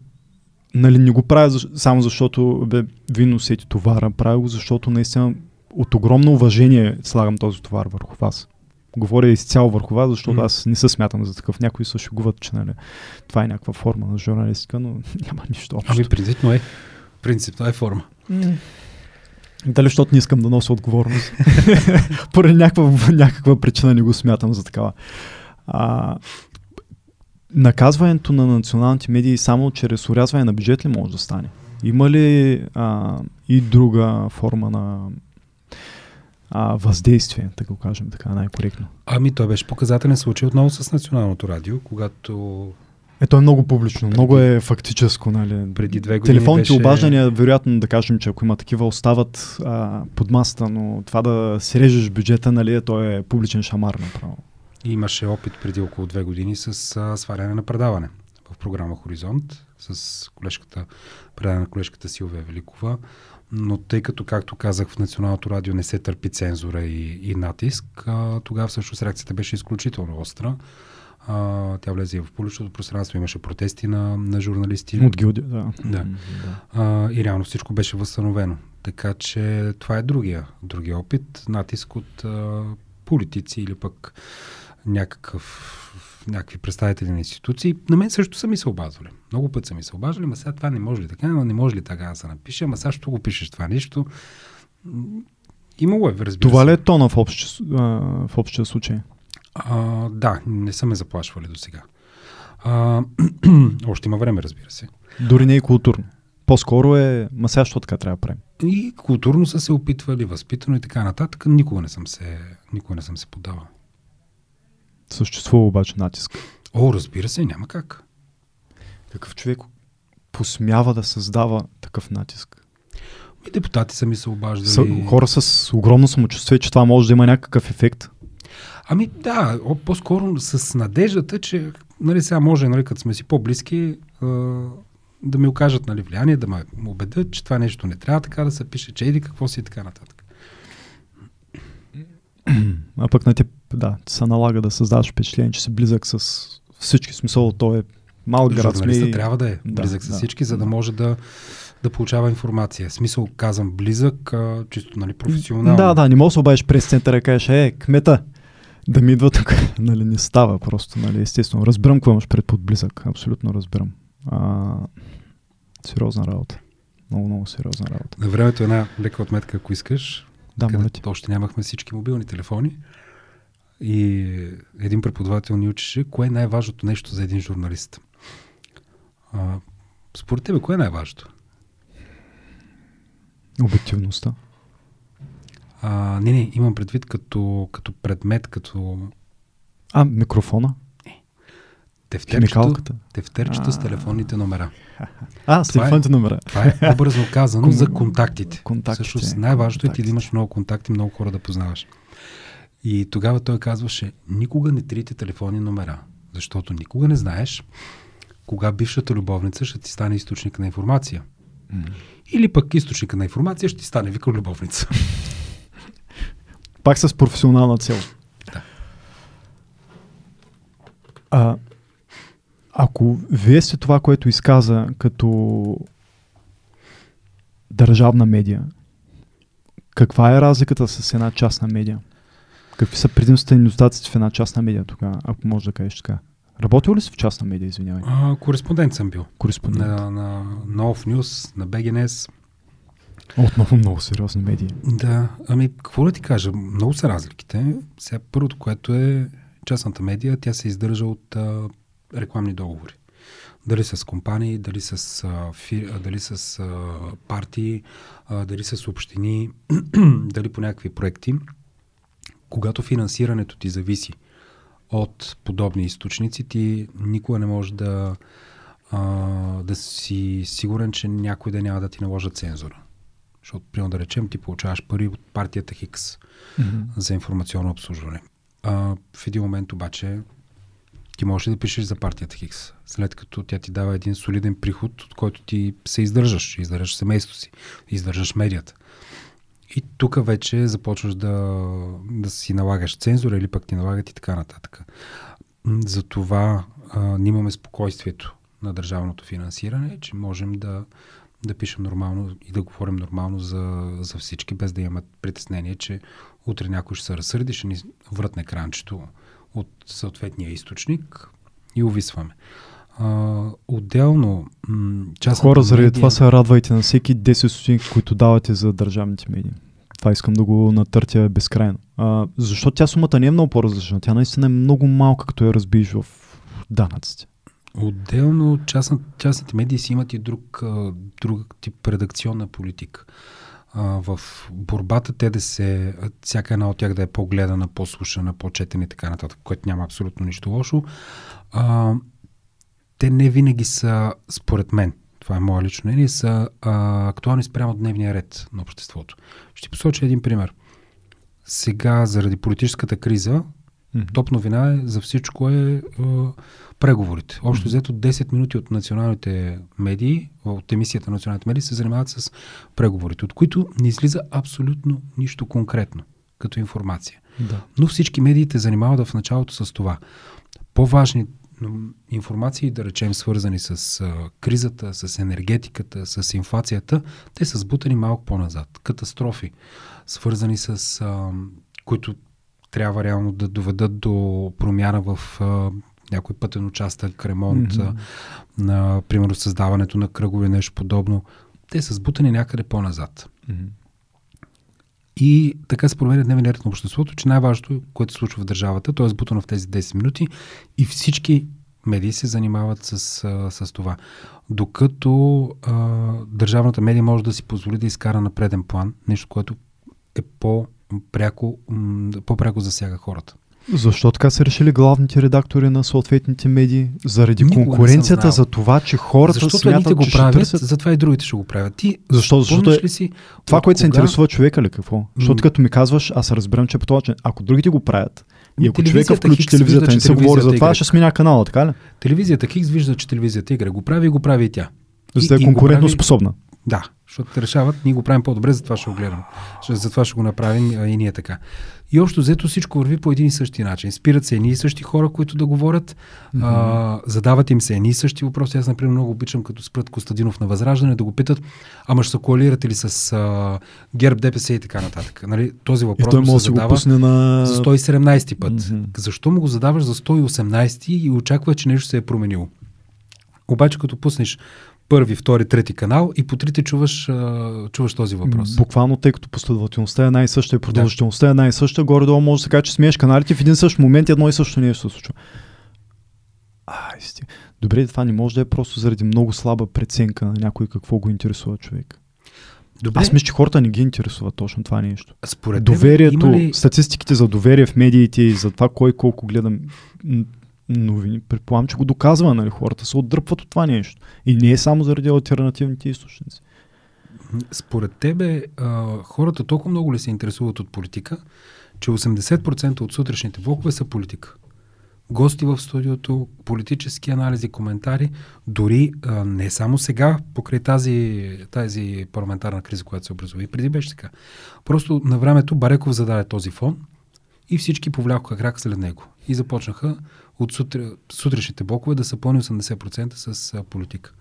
S2: нали, не го правя само защото бе, ви носите товара, правя го защото наистина от огромно уважение слагам този товар върху вас. говоря изцяло върху вас, защото mm. аз не се смятам за такъв. Някои се шегуват, че нали, това е някаква форма на журналистика, но [laughs] няма нищо общо.
S1: Ами принципно е. Принципно е форма. Mm.
S2: Дали, защото не искам да нося отговорност. [laughs] Поради някаква, някаква причина не го смятам за такава. А, наказването на националните медии само чрез урязване на бюджет ли може да стане? Има ли а, и друга форма на а, въздействие, да го кажем така най-коректно?
S1: Ами той беше показателен случай отново с Националното радио, когато
S2: ето е много публично, преди, много е фактическо. Нали.
S1: Преди две години
S2: Телефонните беше... обаждания, вероятно да кажем, че ако има такива, остават а, под масата, но това да си режеш бюджета, нали, то е публичен шамар направо.
S1: И имаше опит преди около две години с а, сваляне на предаване в програма Хоризонт с колежката, предаване на колежката Силвия Великова. Но тъй като, както казах, в Националното радио не се търпи цензура и, и натиск, а, тогава всъщност реакцията беше изключително остра. А, тя влезе и в публичното пространство, имаше протести на, на журналисти.
S2: От гилдия, да.
S1: да. А, и реално всичко беше възстановено. Така че това е другия, другия опит. Натиск от а, политици или пък някакъв, някакви представители на институции. На мен също са ми се обазвали. Много път са ми се обаждали, ма сега това не може ли така, не може ли така да се напише, ама сега ще го пишеш това нещо. Имало е, разбира
S2: Това ли е тона в, общ, в общия случай?
S1: А, да, не са ме заплашвали до сега. [clears throat] Още има време, разбира се.
S2: Дори не е културно. По-скоро е, ма сега, що така трябва да правим?
S1: И културно са се опитвали, възпитано и така нататък. Никога не съм се, никога не съм се подавал.
S2: Съществува обаче натиск.
S1: О, разбира се, няма как.
S2: Такъв човек посмява да създава такъв натиск.
S1: И депутати са ми се обаждали.
S2: Са, хора с огромно самочувствие, че това може да има някакъв ефект.
S1: Ами да, по-скоро с надеждата, че нали, сега може, нали, като сме си по-близки, да ми окажат нали, влияние, да ме убедят, че това нещо не трябва така да се пише, че еди какво си и така нататък.
S2: А пък на теб, да, се налага да създаваш впечатление, че си близък с всички. Смисъл, то е малък град.
S1: Сме трябва да е близък да, с всички, да, за да може да, да получава информация. Смисъл, казвам близък, а, чисто нали, професионално.
S2: Да, да, не можеш да обадиш през центъра и кажеш, е, кмета, да ми идва тук. [laughs] нали, не става просто, нали, естествено. Разбирам какво имаш пред под близък. Абсолютно разбирам. А, сериозна работа. Много, много сериозна работа.
S1: На времето една лека отметка, ако искаш.
S2: Да, моля ти.
S1: Още нямахме всички мобилни телефони. И един преподавател ни учеше, кое е най-важното нещо за един журналист. А, според тебе, кое е най-важното?
S2: Обективността.
S1: А, не, не, имам предвид като, като предмет, като...
S2: А, микрофона? Не.
S1: Тефтерчето, тефтерчето с телефонните номера.
S2: А, с е- телефонните номера.
S1: Това е образно казано за контактите. контактите. Също най-важното е ти да имаш много контакти, много хора да познаваш. И тогава той казваше, никога не трите телефонни номера, защото никога не знаеш кога бившата любовница ще ти стане източник на информация. Mm. Или пък източника на информация ще ти стане вика любовница.
S2: Пак с професионална цел.
S1: Да.
S2: А, ако вие сте това, което изказа като държавна медия, каква е разликата с една частна медия? Какви са предимствата и недостатъците в една частна медия тогава, ако може да кажеш така? Работил ли си в частна медия, извинявай?
S1: А, кореспондент съм бил.
S2: Кореспондент.
S1: На, на, на Off News, на BGNS.
S2: Отново много сериозни медии.
S1: Да, ами какво да ти кажа, много са разликите. Сега първото, което е частната медия, тя се издържа от а, рекламни договори. Дали с компании, дали с, а, фи, а, дали с а, партии, а, дали с общини, [clears throat] дали по някакви проекти. Когато финансирането ти зависи от подобни източници, ти никога не можеш да, а, да си сигурен, че някой да няма да ти наложа цензура. Защото, примерно да речем, ти получаваш пари от партията Хикс mm-hmm. за информационно обслужване. А, в един момент обаче ти можеш да пишеш за партията Хикс, след като тя ти дава един солиден приход, от който ти се издържаш, издържаш семейството си, издържаш медията. И тук вече започваш да, да си налагаш цензура или пък ти налагат и така нататък. Затова а, ние имаме спокойствието на държавното финансиране, че можем да, да пишем нормално и да говорим нормално за, за всички, без да имаме притеснение, че утре някой ще се разсърди, ще ни вратне кранчето от съответния източник и увисваме. А, отделно, м-
S2: Хора, заради медия... това се радвайте на всеки 10 стотинки, които давате за държавните медии. Това искам да го натъртя безкрайно. А, защото тя сумата не е много по-различна. Тя наистина е много малка, като я разбиеш в данъците.
S1: Отделно частна, частните медии си имат и друг, друг тип редакционна политика. В борбата те да се, всяка една от тях да е по-гледана, по-слушана, по-четена и така нататък, което няма абсолютно нищо лошо. Те не винаги са, според мен, това е мое лично мнение, са актуални спрямо дневния ред на обществото. Ще посоча един пример. Сега, заради политическата криза, mm-hmm. топ новина е, за всичко е а, преговорите. Общо взето 10 минути от националните медии, от емисията на националните медии се занимават с преговорите, от които не излиза абсолютно нищо конкретно като информация.
S2: Да.
S1: Но всички медии те занимават в началото с това. По-важни информации, да речем, свързани с а, кризата, с енергетиката, с инфлацията, те са сбутани малко по-назад. Катастрофи, свързани с, а, които трябва реално да доведат до промяна в а, някой пътен участък, ремонт, mm-hmm. на, примерно, създаването на кръгове, нещо подобно. Те са сбутани някъде по-назад.
S2: Mm-hmm.
S1: И така се променя дневен ред на обществото, че най-важното, което се случва в държавата, то е сбутано в тези 10 минути и всички медии се занимават с, с това. Докато а, държавната медия може да си позволи да изкара на преден план нещо, което е по-пряко, по-пряко засяга хората.
S2: Защо така са решили главните редактори на съответните медии? Заради Никога конкуренцията за това, че хората
S1: Защото
S2: смятат,
S1: го
S2: че
S1: правят,
S2: ще търсят...
S1: затова и другите ще го правят. Ти
S2: Защо? Защото е...
S1: ли си
S2: това, което
S1: кога...
S2: се интересува човека ли какво? Защото като ми казваш, аз разбирам, че е по това, че ако другите го правят, и ако човека включи телевизията, не се говори за това, ще сменя канала, така ли?
S1: Телевизията Хикс вижда, че телевизията игра го прави и го прави и тя.
S2: За да е конкурентно способна.
S1: Да, защото решават, ние го правим по-добре, затова ще го гледам. Затова ще го направим и ние така. И общо взето всичко върви по един и същи начин. Спират се едни и същи хора, които да говорят, mm-hmm. а, задават им се едни и същи въпроси. Аз, например, много обичам, като спрат Костадинов на Възраждане, да го питат, ама ще се коалирате ли с а, ГЕРБ, ДПС и така нататък. Нали, този въпрос
S2: и той може се задава
S1: на... за 117 път. Mm-hmm. Защо му го задаваш за 118 и очаква, че нещо се е променило? Обаче, като пуснеш първи, втори, трети канал и по трите чуваш, чуваш този въпрос.
S2: Буквално, тъй като последователността е най-съща и продължителността да. е най-съща, горе-долу може да се каже, че смееш каналите в един същ момент едно и също нещо се случва. Ай, сти... Добре, това не може да е просто заради много слаба преценка на някой какво го интересува човек. Добре. Аз мисля, че хората не ги интересува точно това нещо.
S1: Според
S2: Доверието,
S1: ли...
S2: статистиките за доверие в медиите и за това кой колко гледам новини, предполагам, че го доказва, нали? Хората се отдръпват от това нещо. И не е само заради альтернативните източници.
S1: Според тебе, а, хората толкова много ли се интересуват от политика, че 80% от сутрешните блокове са политика. Гости в студиото, политически анализи, коментари, дори а, не само сега, покрай тази, тази парламентарна криза, която се образува. И преди беше така. Просто на времето Бареков зададе този фон и всички повлякоха крак след него. И започнаха от сутри, сутрешните блокове да са пълни 80% с а, политика.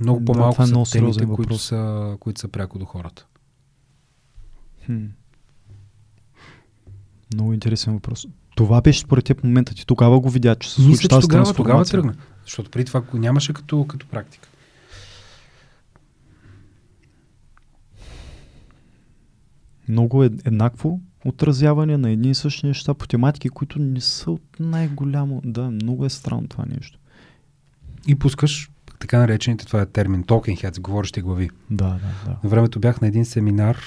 S1: Много по-малко да, е са темите, които са, които са пряко до хората.
S2: Хм. Много интересен въпрос. Това беше според теб момента. Ти тогава го видя, че се случи тази
S1: тогава, тогава тръгна. Защото преди това го нямаше като, като практика.
S2: Много е еднакво отразяване на едни и същи неща по тематики, които не са от най-голямо. Да, много е странно това нещо.
S1: И пускаш така наречените, това е термин, talking heads, говорещи глави.
S2: Да, да, да.
S1: На времето бях на един семинар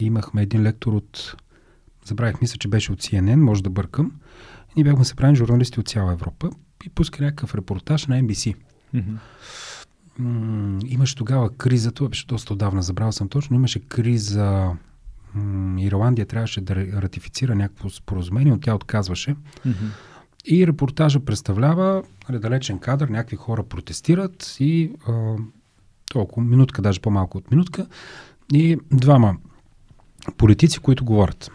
S1: и имахме един лектор от, забравих, мисля, че беше от CNN, може да бъркам. И ние бяхме се правим журналисти от цяла Европа и пуска някакъв репортаж на NBC.
S2: Mm-hmm.
S1: М- имаше тогава криза, това беше доста отдавна, забравял съм точно, имаше криза Ирландия трябваше да ратифицира някакво споразумение, но тя отказваше.
S2: Mm-hmm.
S1: И репортажа представлява нали, далечен кадър, някакви хора протестират и а, толкова, минутка, даже по-малко от минутка, и двама политици, които говорят.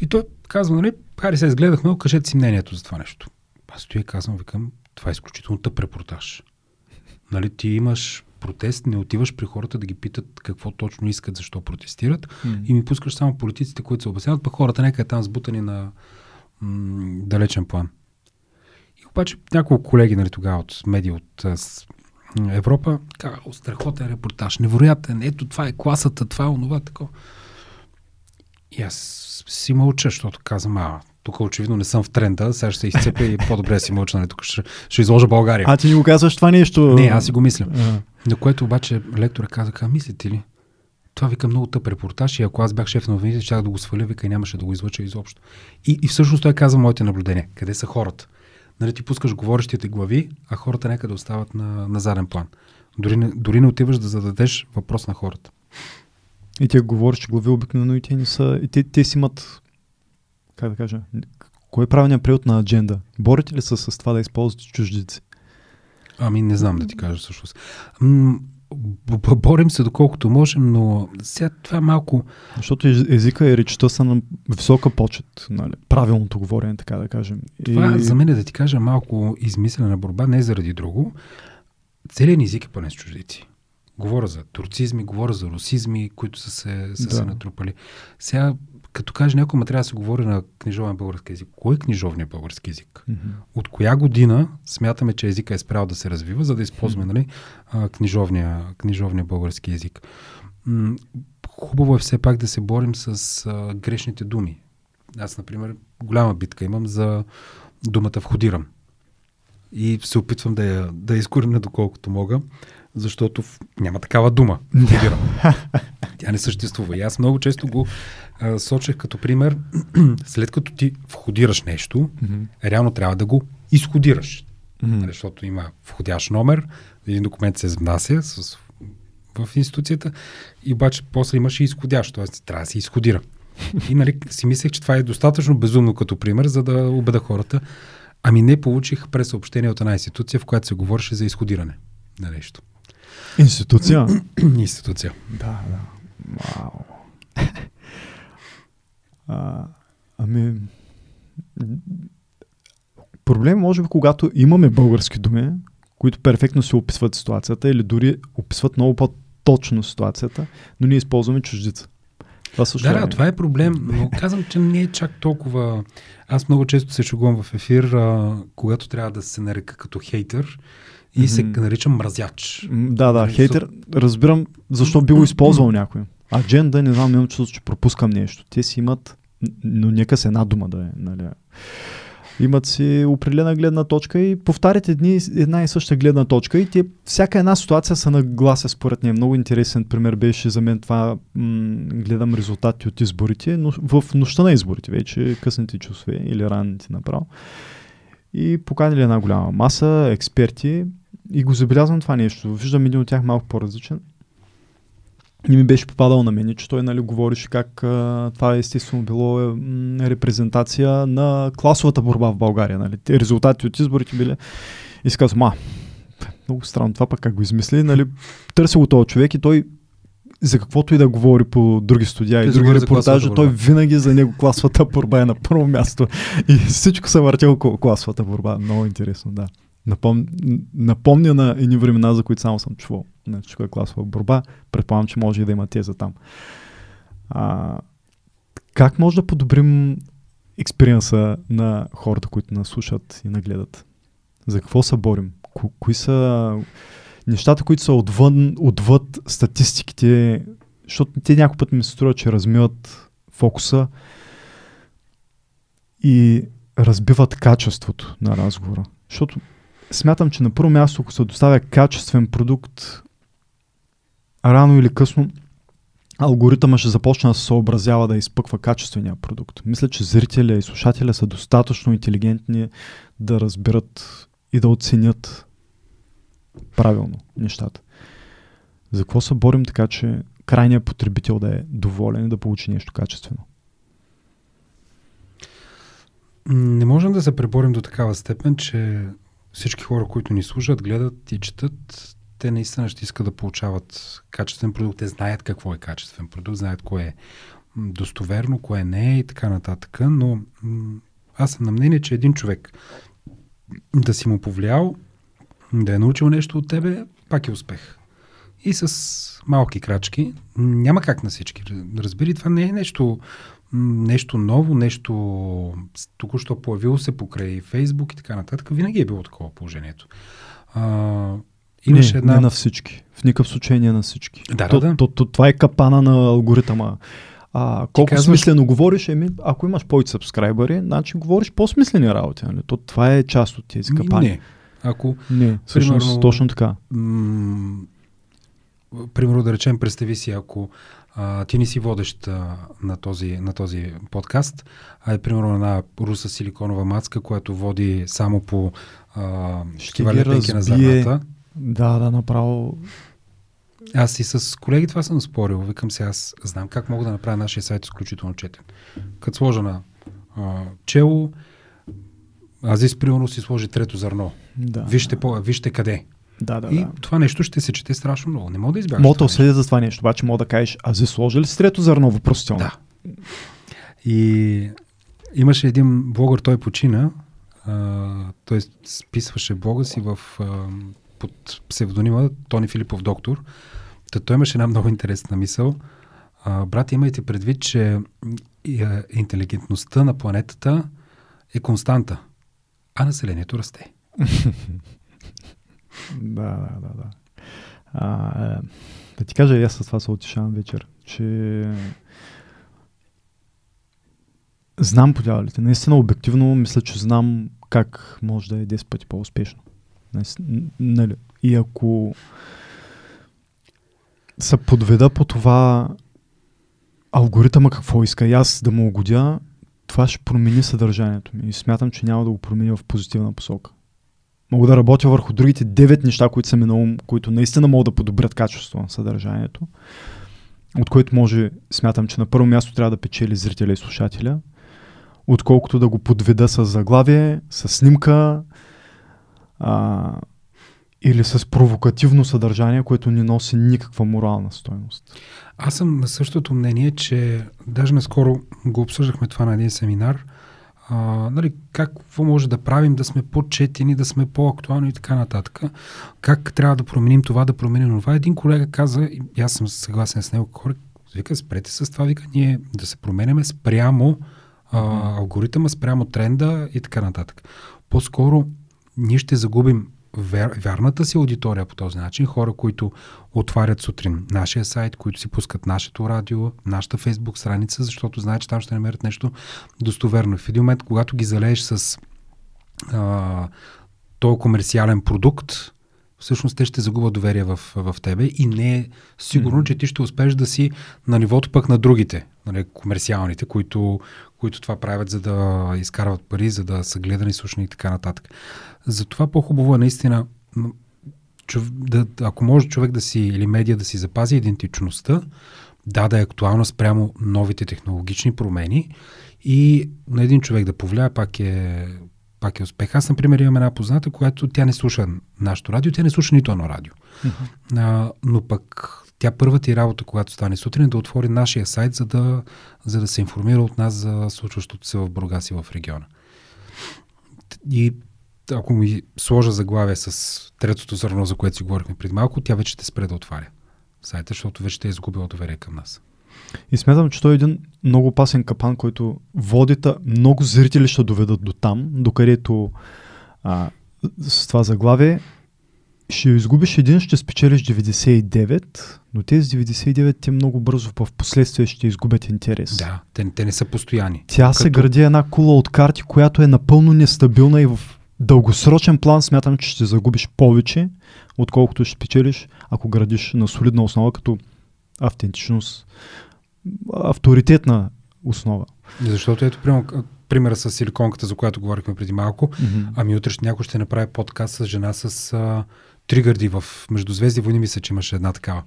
S1: И той казва, нали, хари се изгледахме, кажете си мнението за това нещо. Аз стоя и казвам, викам, това е изключително тъп репортаж. Нали, ти имаш протест, не отиваш при хората да ги питат какво точно искат, защо протестират mm. и ми пускаш само политиците, които се обясняват, пък хората нека е там сбутани на м- далечен план. И обаче няколко колеги нали, тогава от медии от с, Европа казаха, страхотен репортаж, невероятен, ето това е класата, това е онова, такова. И аз си мълча, защото казвам, а, тук очевидно не съм в тренда, сега ще се изцепя и по-добре си мълча, нали, тук ще, ще изложа България.
S2: А ти ни го казваш това нещо?
S1: Не, аз си го мисля. А. На което обаче лектора каза, а мислите ли? Това вика много тъп репортаж и ако аз бях шеф на новините, ще да го сваля, вика и нямаше да го излъча изобщо. И, и всъщност той каза моите наблюдения. Къде са хората? Нали, ти пускаш говорещите глави, а хората нека да остават на, на заден план. Дори не, дори не отиваш да зададеш въпрос на хората.
S2: И те говорещи глави обикновено и те не са... И те, те си имат... Как да кажа? Кой е правилният превод на адженда? Борите ли са с това да използвате чуждици?
S1: Ами не знам да ти кажа всъщност. Борим се доколкото можем, но сега това малко...
S2: Защото езика и речта са на висока почет, нали? правилното говорене, така да кажем.
S1: Това и... за мен е да ти кажа малко измислена борба, не заради друго. Целият език е пълен с чуждици. Говоря за турцизми, говоря за русизми, които са се, са да. се натрупали. Сега като каже някой, ма трябва да се говори на книжовен български язик. Кой е книжовният български язик? Mm-hmm. От коя година смятаме, че езика е спрял да се развива, за да използваме mm-hmm. нали, книжовния, книжовния български язик? М- хубаво е все пак да се борим с а, грешните думи. Аз, например, голяма битка имам за думата входирам. И се опитвам да я, да я изкореня доколкото мога, защото в... няма такава дума. Входирам. [laughs] Тя не съществува. И аз много често го а, сочех като пример. [clears throat] След като ти входираш нещо, mm-hmm. реално трябва да го изходираш. Mm-hmm. Защото има входящ номер, един документ се внася с, в институцията и обаче после имаш и изходящ, т.е. трябва да се изходира. И нали, си мислех, че това е достатъчно безумно като пример, за да убеда хората. Ами не получих през съобщение от една институция, в която се говореше за изходиране на нещо.
S2: Институция? [clears throat]
S1: Институция.
S2: Да, да. Вау. А, ами, проблем може би, когато имаме български думи, които перфектно се описват ситуацията или дори описват много по-точно ситуацията, но ние използваме чуждица.
S1: Това също да, е... да, това е проблем, но казвам, че не е чак толкова... Аз много често се шугувам в ефир, а, когато трябва да се нарека като хейтър и mm-hmm. се наричам мразяч.
S2: Да, да, нали, хейтер, разбирам защо би го използвал [clears throat] някой. Адженда, не знам, имам чувство, че пропускам нещо. Те си имат, но нека с една дума да е. Нали. Имат си определена гледна точка и повтарят едни, една и съща гледна точка и те, всяка една ситуация са наглася според нея. Много интересен пример беше за мен това, м- гледам резултати от изборите, но в нощта на изборите, вече късните часове или ранните направо. И поканили една голяма маса експерти и го забелязвам това нещо. Виждам един от тях малко по-различен не ми беше попадал на мен, че той нали, говореше как а, това естествено било е, м, репрезентация на класовата борба в България. Нали. Те резултати от изборите били и си казвам, а, много странно това пък как го измисли. Нали, търся го този човек и той за каквото и да говори по други студия и други репортажи, той винаги за него класовата борба е на първо място. И всичко се върти около класовата борба. Много интересно, да. Напом... Напомня на едни времена, за които само съм чувал. На всичко е класова борба. Предполагам, че може и да има теза там. А, как може да подобрим експириенса на хората, които нас слушат и нагледат? За какво се борим? Ко- кои са нещата, които са отвън, отвъд статистиките, защото те някой път ми се струва, че размиват фокуса и разбиват качеството на разговора. Защото смятам, че на първо място, ако се доставя качествен продукт, рано или късно алгоритъма ще започне да се съобразява да изпъква качествения продукт. Мисля, че зрителя и слушателя са достатъчно интелигентни да разберат и да оценят правилно нещата. За какво се борим така, че крайният потребител да е доволен и да получи нещо качествено?
S1: Не можем да се преборим до такава степен, че всички хора, които ни слушат, гледат и четат, те наистина ще искат да получават качествен продукт. Те знаят какво е качествен продукт, знаят кое е достоверно, кое не е и така нататък. Но аз съм на мнение, че един човек да си му повлиял, да е научил нещо от тебе, пак е успех. И с малки крачки. Няма как на всички. Разбери, това не е нещо, нещо ново, нещо току-що появило се покрай Фейсбук и така нататък. Винаги е било такова положението. А,
S2: имаше не, една... не на всички. В никакъв случай не на всички.
S1: Да,
S2: то,
S1: да, да.
S2: То, то, това е капана на алгоритъма. А, колко казваш... смислено говориш, еми, ако имаш повече сабскрайбъри, значи говориш по-смислени работи. Нали? То, това е част от тези капани.
S1: Не. Ако,
S2: не, всъщност примерно, точно така.
S1: М- примерно да речем, представи си, ако а, ти не си водещ а, на, този, на този подкаст, а е примерно една руса силиконова мацка, която води само по а,
S2: такива лепенки на зърната. Да, да, направо
S1: аз и с колеги това съм спорил. Викам се, аз знам как мога да направя нашия сайт изключително четен. Като сложа на а, чело, Азис примерно си сложи трето зърно. Да, вижте, по, вижте къде.
S2: Да, да,
S1: и
S2: да.
S1: това нещо ще се чете страшно много. Не мога да избягаш.
S2: Мога да осъдя за това нещо, обаче мога да кажеш, а за сложи ли си трето зърно въпросително?
S1: Да. И имаше един блогър, той почина. А, той списваше блога си в, а, под псевдонима Тони Филипов доктор. Та той имаше една много интересна мисъл. А, брат, имайте предвид, че интелигентността на планетата е константа, а населението расте. [laughs]
S2: да, да, да. да. А, е, да ти кажа, аз с това се отишавам вечер, че знам подявалите. Наистина, обективно, мисля, че знам как може да е 10 пъти по-успешно. Нали? И ако се подведа по това алгоритъма какво иска и аз да му угодя, това ще промени съдържанието ми и смятам, че няма да го промени в позитивна посока. Мога да работя върху другите 9 неща, които са ми на ум, които наистина могат да подобрят качеството на съдържанието, от което може, смятам, че на първо място трябва да печели зрителя и слушателя, отколкото да го подведа с заглавие, с снимка, а, или с провокативно съдържание, което не носи никаква морална стойност.
S1: Аз съм на същото мнение, че даже наскоро го обсъждахме това на един семинар. А, нали, какво може да правим, да сме по-четени, да сме по-актуални и така нататък. Как трябва да променим това, да променим това. Един колега каза, и аз съм съгласен с него, хора, вика, спрете с това, вика, ние да се променяме спрямо а, алгоритъма, спрямо тренда и така нататък. По-скоро ние ще загубим вер, вярната си аудитория по този начин, хора, които отварят сутрин нашия сайт, които си пускат нашето радио, нашата фейсбук страница, защото знаят, че там ще намерят нещо достоверно. В един момент, когато ги залееш с а, този комерциален продукт, всъщност те ще загубят доверие в, в тебе и не е сигурно, mm-hmm. че ти ще успееш да си на нивото пък на другите, нали, комерциалните, които, които това правят, за да изкарват пари, за да са гледани, слушани и така нататък. Затова по-хубаво е наистина, да, ако може човек да си или медия да си запази идентичността, да, да е актуална спрямо новите технологични промени и на един човек да повлияе, пак е, пак е успех. Аз, например, имам една позната, която тя не слуша нашето радио, тя не слуша нито едно радио. Uh-huh. А, но пък тя първата и работа, когато стане сутрин, е да отвори нашия сайт, за да, за да се информира от нас за случващото се в Бургас и в региона. И ако ми сложа заглавие с третото зърно, за което си говорихме преди малко, тя вече ще спре да отваря сайта, защото вече те е изгубила доверие към нас.
S2: И смятам, че той е един много опасен капан, който водите много зрители ще доведат до там, докъдето а, с това заглавие ще изгубиш един, ще спечелиш 99, но тези 99 те много бързо в последствие ще изгубят интерес.
S1: Да, те, те не са постоянни.
S2: Тя Като... се гради една кула от карти, която е напълно нестабилна и в дългосрочен план смятам, че ще загубиш повече, отколкото ще печелиш, ако градиш на солидна основа, като автентичност, авторитетна основа.
S1: Защото ето, пример, примера с силиконката, за която говорихме преди малко, mm-hmm. ами утре някой ще направи подкаст с жена с а, тригърди в Междузвезди войни, мисля, че имаше една такава.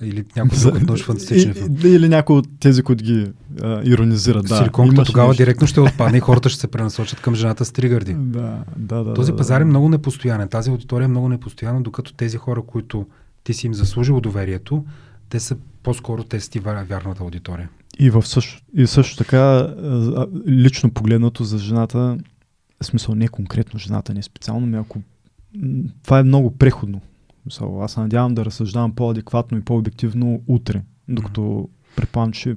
S1: Или някой друг от нощ фантастичен
S2: филм. Или някой от тези, които ги а, иронизират. Да,
S1: Силиконката тогава нещо. директно ще отпадне и хората ще се пренасочат към жената с тригърди.
S2: Да, да, да.
S1: Този
S2: да,
S1: пазар
S2: да.
S1: е много непостоянен. Тази аудитория е много непостоянна, докато тези хора, които ти си им заслужил доверието, те са по-скоро те си вярната аудитория.
S2: И, в също, и също така, лично погледнато за жената, в смисъл не конкретно жената, не специално, но ако това е много преходно Мисъл, аз се надявам да разсъждавам по-адекватно и по-обективно утре, докато mm-hmm. предполагам, че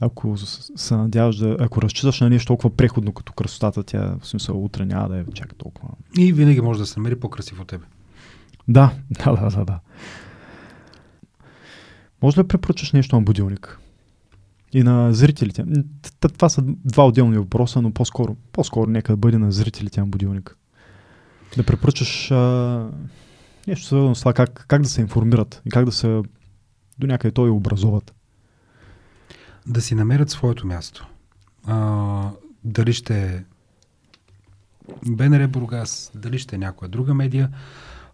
S2: ако се надяваш да, ако разчиташ на нещо толкова преходно като красотата, тя в смисъл утре няма да е чак толкова.
S1: И винаги може да се намери по-красив от тебе.
S2: Да, [laughs] да, да, да, да. Може да препоръчаш нещо на будилник? И на зрителите. Това са два отделни въпроса, но по-скоро, по-скоро нека да бъде на зрителите на будилник. Да препоръчаш а, нещо свързано с това как, как да се информират и как да се до някъде той образуват.
S1: Да си намерят своето място. А, дали ще е БНР Бургас, дали ще е някоя друга медия,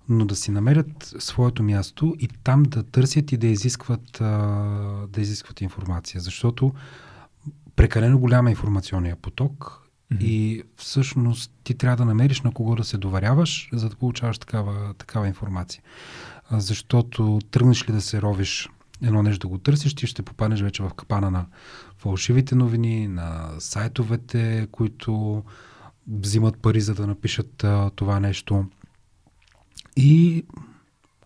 S1: но да си намерят своето място и там да търсят и да изискват, а, да изискват информация. Защото прекалено голяма информационния поток mm-hmm. и всъщност ти трябва да намериш на кого да се доверяваш, за да получаваш такава, такава информация. А, защото тръгнеш ли да се ровиш едно нещо да го търсиш, ти ще попаднеш вече в капана на фалшивите новини, на сайтовете, които взимат пари за да напишат а, това нещо и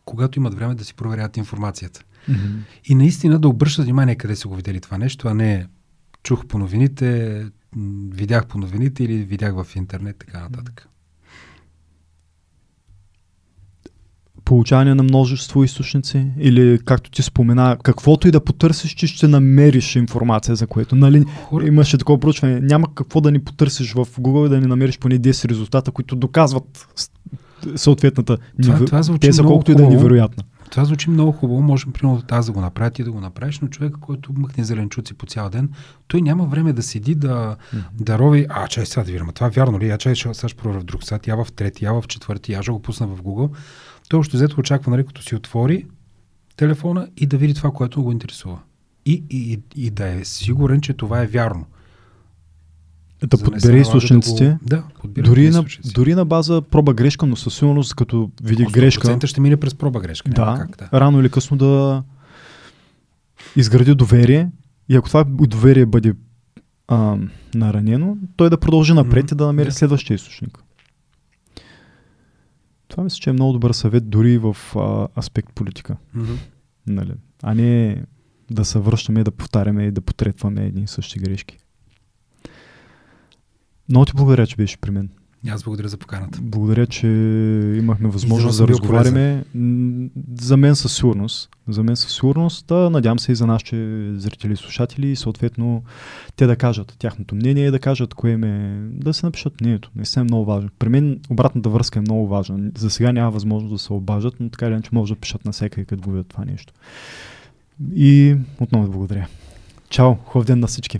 S1: когато имат време да си проверят информацията. Mm-hmm. И наистина да обръщат внимание къде са го видели това нещо, а не чух по новините, видях по новините или видях в интернет, така нататък.
S2: Получаване на множество източници или както ти спомена, каквото и да потърсиш, че ще намериш информация за което. Нали, Хора... имаше такова проучване. Няма какво да ни потърсиш в Google и да ни намериш поне 10 резултата, които доказват съответната. Това, това звучи Те са колкото и да е невероятна.
S1: Това звучи много хубаво. Можем, примерно, тази да го направя и да го направиш, но човек, който мъкне зеленчуци по цял ден, той няма време да седи да, mm-hmm. да рови. А, чай сега да видим, това вярно ли? Я чай сега ще проверя в друг сайт, я в трети, я в четвърти, я ще го пусна в Google. Той още взето очаква, нали, като си отвори телефона и да види това, което го интересува. И, и, и, и да е сигурен, че това е вярно.
S2: Да подбере източниците. Да,
S1: го... да
S2: подбира дори, на, дори на база проба грешка, но със сигурност като види грешка.
S1: ще мине през проба грешка.
S2: Да, как, да, рано или късно да изгради доверие и ако това доверие бъде а, наранено, той да продължи напред mm-hmm. и да намери yeah. следващия източник. Това мисля, че е много добър съвет дори в а, аспект политика. Mm-hmm. Нали? А не да се връщаме, да повтаряме и да потретваме едни и същи грешки. Много ти благодаря, че беше при мен.
S1: Аз благодаря за поканата.
S2: Благодаря, че имахме възможност да разговаряме. За мен със сигурност. За мен със сигурност. Да, надявам се и за нашите зрители и слушатели и съответно те да кажат тяхното мнение, да кажат кое ме... да се напишат мнението. Наистина е много важно. При мен обратната връзка е много важна. За сега няма възможност да се обажат, но така или иначе може да пишат на всеки, като го видят това нещо. И отново благодаря. Чао, хубав ден на всички!